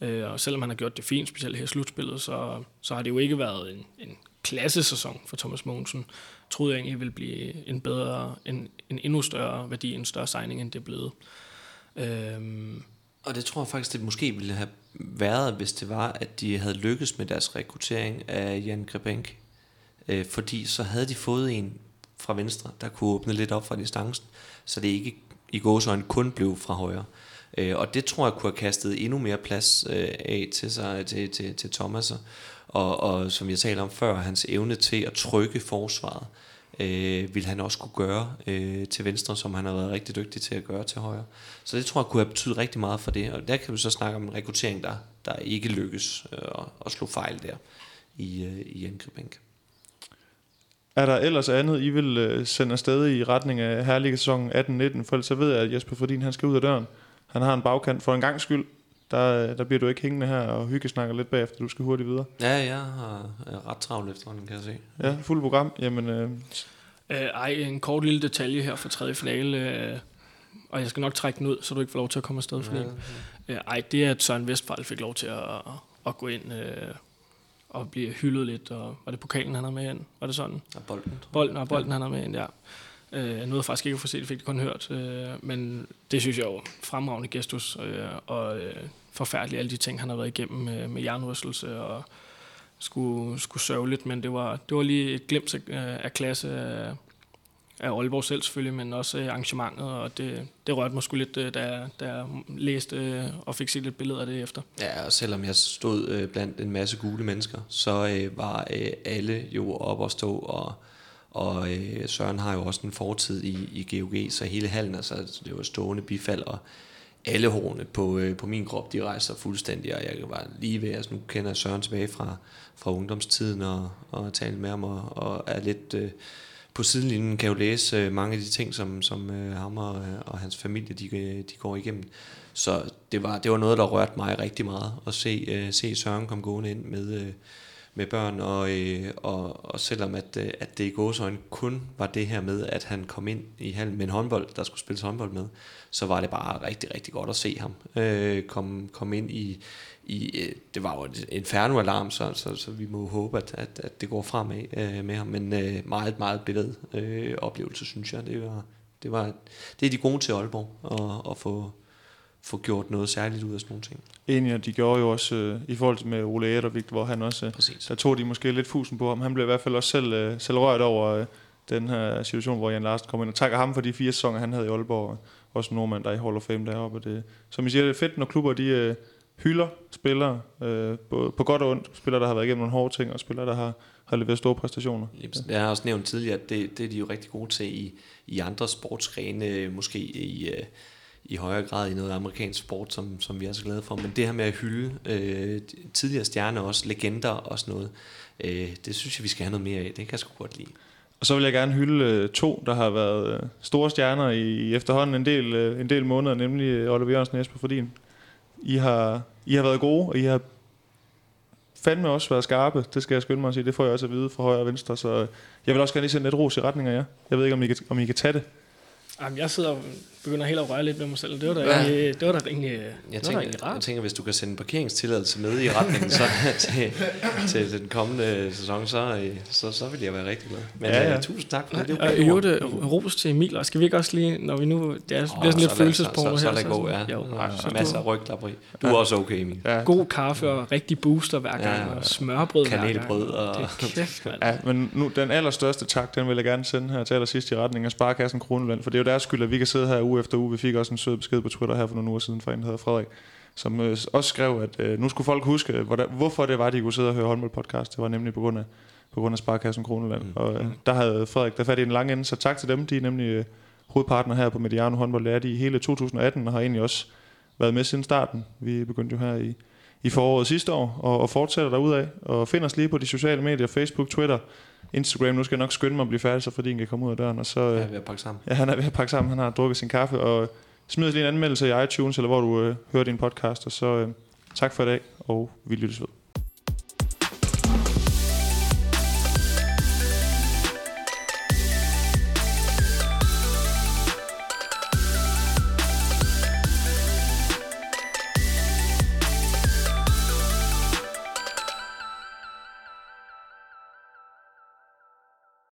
D: Øh, og selvom han har gjort det fint, specielt her i slutspillet, så, så har det jo ikke været en, en klassesæson for Thomas Mogensen. Troede jeg egentlig ville blive en bedre, en, en endnu større værdi, en større signing, end det er blevet. Øhm,
C: Og det tror jeg faktisk, det måske ville have været, hvis det var, at de havde lykkes med deres rekruttering af Jan Grebenk. Øh, fordi så havde de fået en fra venstre, der kunne åbne lidt op fra distancen, så det ikke i gåsøjne kun blev fra højre. Øh, og det tror jeg kunne have kastet endnu mere plads øh, af til, sig, til, til, til Thomas. Og, og som jeg talte om før, hans evne til at trykke forsvaret, øh, Øh, vil han også kunne gøre øh, til venstre, som han har været rigtig dygtig til at gøre til højre. Så det tror jeg kunne have betydet rigtig meget for det, og der kan vi så snakke om en rekruttering, der, der ikke lykkes øh, og, og slå fejl der i, øh, i Angrebænk.
B: Er der ellers andet, I vil øh, sende afsted i retning af herlige sæson 18-19? For ellers så ved jeg, at Jesper Fordin han skal ud af døren. Han har en bagkant for en gang skyld. Der, der bliver du ikke hængende her og hyggesnakker lidt bagefter. Du skal hurtigt videre.
C: Ja, jeg har er ret travlt efterhånden, kan jeg se.
B: Ja, fuld program. Jamen, øh,
D: øh, ej, en kort lille detalje her for tredje finale, øh, og jeg skal nok trække den ud, så du ikke får lov til at komme afsted. Fordi, øh, ej, det er, at Søren Vestfald fik lov til at, at gå ind øh, og blive hyldet lidt. Og, var det pokalen, han havde med ind? Var det sådan?
C: Og bolden. tror jeg.
D: Bolden, og bolden han havde med ind, ja. Øh, jeg nåede faktisk ikke at få set det, fik det kun hørt. Øh, men det synes jeg jo er fremragende gestus, øh, og øh, forfærdeligt alle de ting, han har været igennem med, med jernrystelse og skulle, skulle sørge lidt, men det var, det var lige et glimt af, øh, af klasse af, af Aalborg selv selvfølgelig, men også arrangementet, og det, det rørte mig sgu lidt, øh, da, jeg, da jeg læste øh, og fik set lidt billeder af det efter.
C: Ja, og selvom jeg stod blandt en masse gule mennesker, så var alle jo op og stå, og, og Søren har jo også en fortid i, i GOG, så hele hallen, altså det var stående bifald, og alle hårene på, øh, på min krop, de rejser fuldstændig, og jeg var lige ved, altså nu kender jeg Søren tilbage fra, fra ungdomstiden, og, og tale med ham, og, og er lidt... Øh, på sidelinjen kan jo læse øh, mange af de ting, som, som øh, ham og, øh, og hans familie de, øh, de går igennem. Så det var, det var noget, der rørte mig rigtig meget, at se, øh, se Søren komme gående ind med, øh, med børn, og, øh, og, og selvom at, øh, at det i gåsøjne kun var det her med, at han kom ind i hallen med en håndbold, der skulle spilles håndbold med, så var det bare rigtig, rigtig godt at se ham øh, komme kom ind i, i, øh, det var jo en inferno-alarm, så, så, så vi må håbe, at, at, at det går fremad øh, med ham. Men øh, meget, meget billede øh, oplevelse, synes jeg. Det, var, det, var, det er de gode til Aalborg, at, at få, få gjort noget særligt ud af sådan nogle ting.
B: Enig, og de gjorde jo også øh, i forhold til med Ole Edervik, hvor han også, øh,
C: Præcis.
B: der tog de måske lidt fusen på ham. Han blev i hvert fald også selv, øh, selv rørt over øh, den her situation, hvor Jan Larsen kom ind og takker ham for de fire sæsoner, han havde i Aalborg. Og også en nordmand, der er i Hall of Fame deroppe. Det, som I siger, det er fedt, når klubber de øh, hylder spillere, øh, både på godt og ondt. Spillere, der har været igennem nogle hårde ting, og spillere, der har, har leveret store præstationer.
C: Jeg har også nævnt tidligere, at det, det er de jo rigtig gode til i, i andre sportsgrene, måske i, øh, i højere grad i noget amerikansk sport, som, som vi er så glade for. Men det her med at hylde øh, tidligere stjerner, også legender og sådan noget, øh, det synes jeg, vi skal have noget mere af. Det kan jeg sgu godt lide.
B: Og så vil jeg gerne hylde øh, to, der har været øh, store stjerner i, i efterhånden en del, øh, en del måneder, nemlig øh, Oliver Jørgensen og Jesper Fordin. I har, I har været gode, og I har fandme også været skarpe. Det skal jeg skynde mig at sige. Det får jeg også at vide fra højre og venstre. Så øh, jeg vil også gerne lige sende lidt ros i retning af jer. Jeg ved ikke, om I kan, om I kan tage det.
D: Jamen, jeg sidder og begynder helt at røre lidt med mig selv. Det var da,
C: Ja.
D: ja. det var da egentlig, det
C: Jeg
D: var da
C: tænker,
D: egentlig
C: jeg
D: rart.
C: tænker, hvis du kan sende en parkeringstilladelse med i retningen så, <laughs> til, til den kommende sæson, så, øh, så, så vil jeg være rigtig glad. Men
B: Ja,
C: ja,
B: ja.
C: ja. tusind tak for det. det.
D: Og
C: var
D: øh, ros til Emil, og skal vi ikke også lige, når vi nu, det er, bliver sådan lidt
C: så,
D: følelsesporno
C: så, så,
D: her.
C: så, lad gå, ja.
D: Jo,
C: ja,
D: så
C: masser af rygklapperi. Du er også okay, Emil.
B: Ja.
D: God kaffe og rigtig booster hver gang,
C: Ja,
D: og smørbrød hver gang.
C: kanelbrød og-
D: Det er kæft, mand.
B: Ja, men nu, den allerstørste tak, den vil jeg gerne sende her til allersidst i retning af Sparkassen Kroneland, for det er jo deres skyld, at vi kan sidde her uge efter uge. Vi fik også en sød besked på Twitter her for nogle uger siden fra en, der hedder Frederik, som øh, også skrev, at øh, nu skulle folk huske, hvordan, hvorfor det var, de kunne sidde og høre håndboldpodcast. Det var nemlig på grund af, på grund af Sparkassen Kroneland. Mm. Og øh, der havde Frederik der fat i en lang ende, så tak til dem. De er nemlig øh, hovedpartner her på Mediano håndbold. Det er de i hele 2018, og har egentlig også været med siden starten. Vi begyndte jo her i, i foråret sidste år, og, og fortsætter derudad. Og find os lige på de sociale medier, Facebook, Twitter, Instagram. Nu skal jeg nok skynde mig at blive færdig, så fordi kan komme ud af døren. Og så,
C: Ja,
B: øh,
C: vi har pakket sammen.
B: ja, han er ved at pakke sammen. Han har drukket sin kaffe, og smid os lige en anmeldelse i iTunes, eller hvor du øh, hører din podcast. Og så øh, tak for i dag, og vi lyttes ved.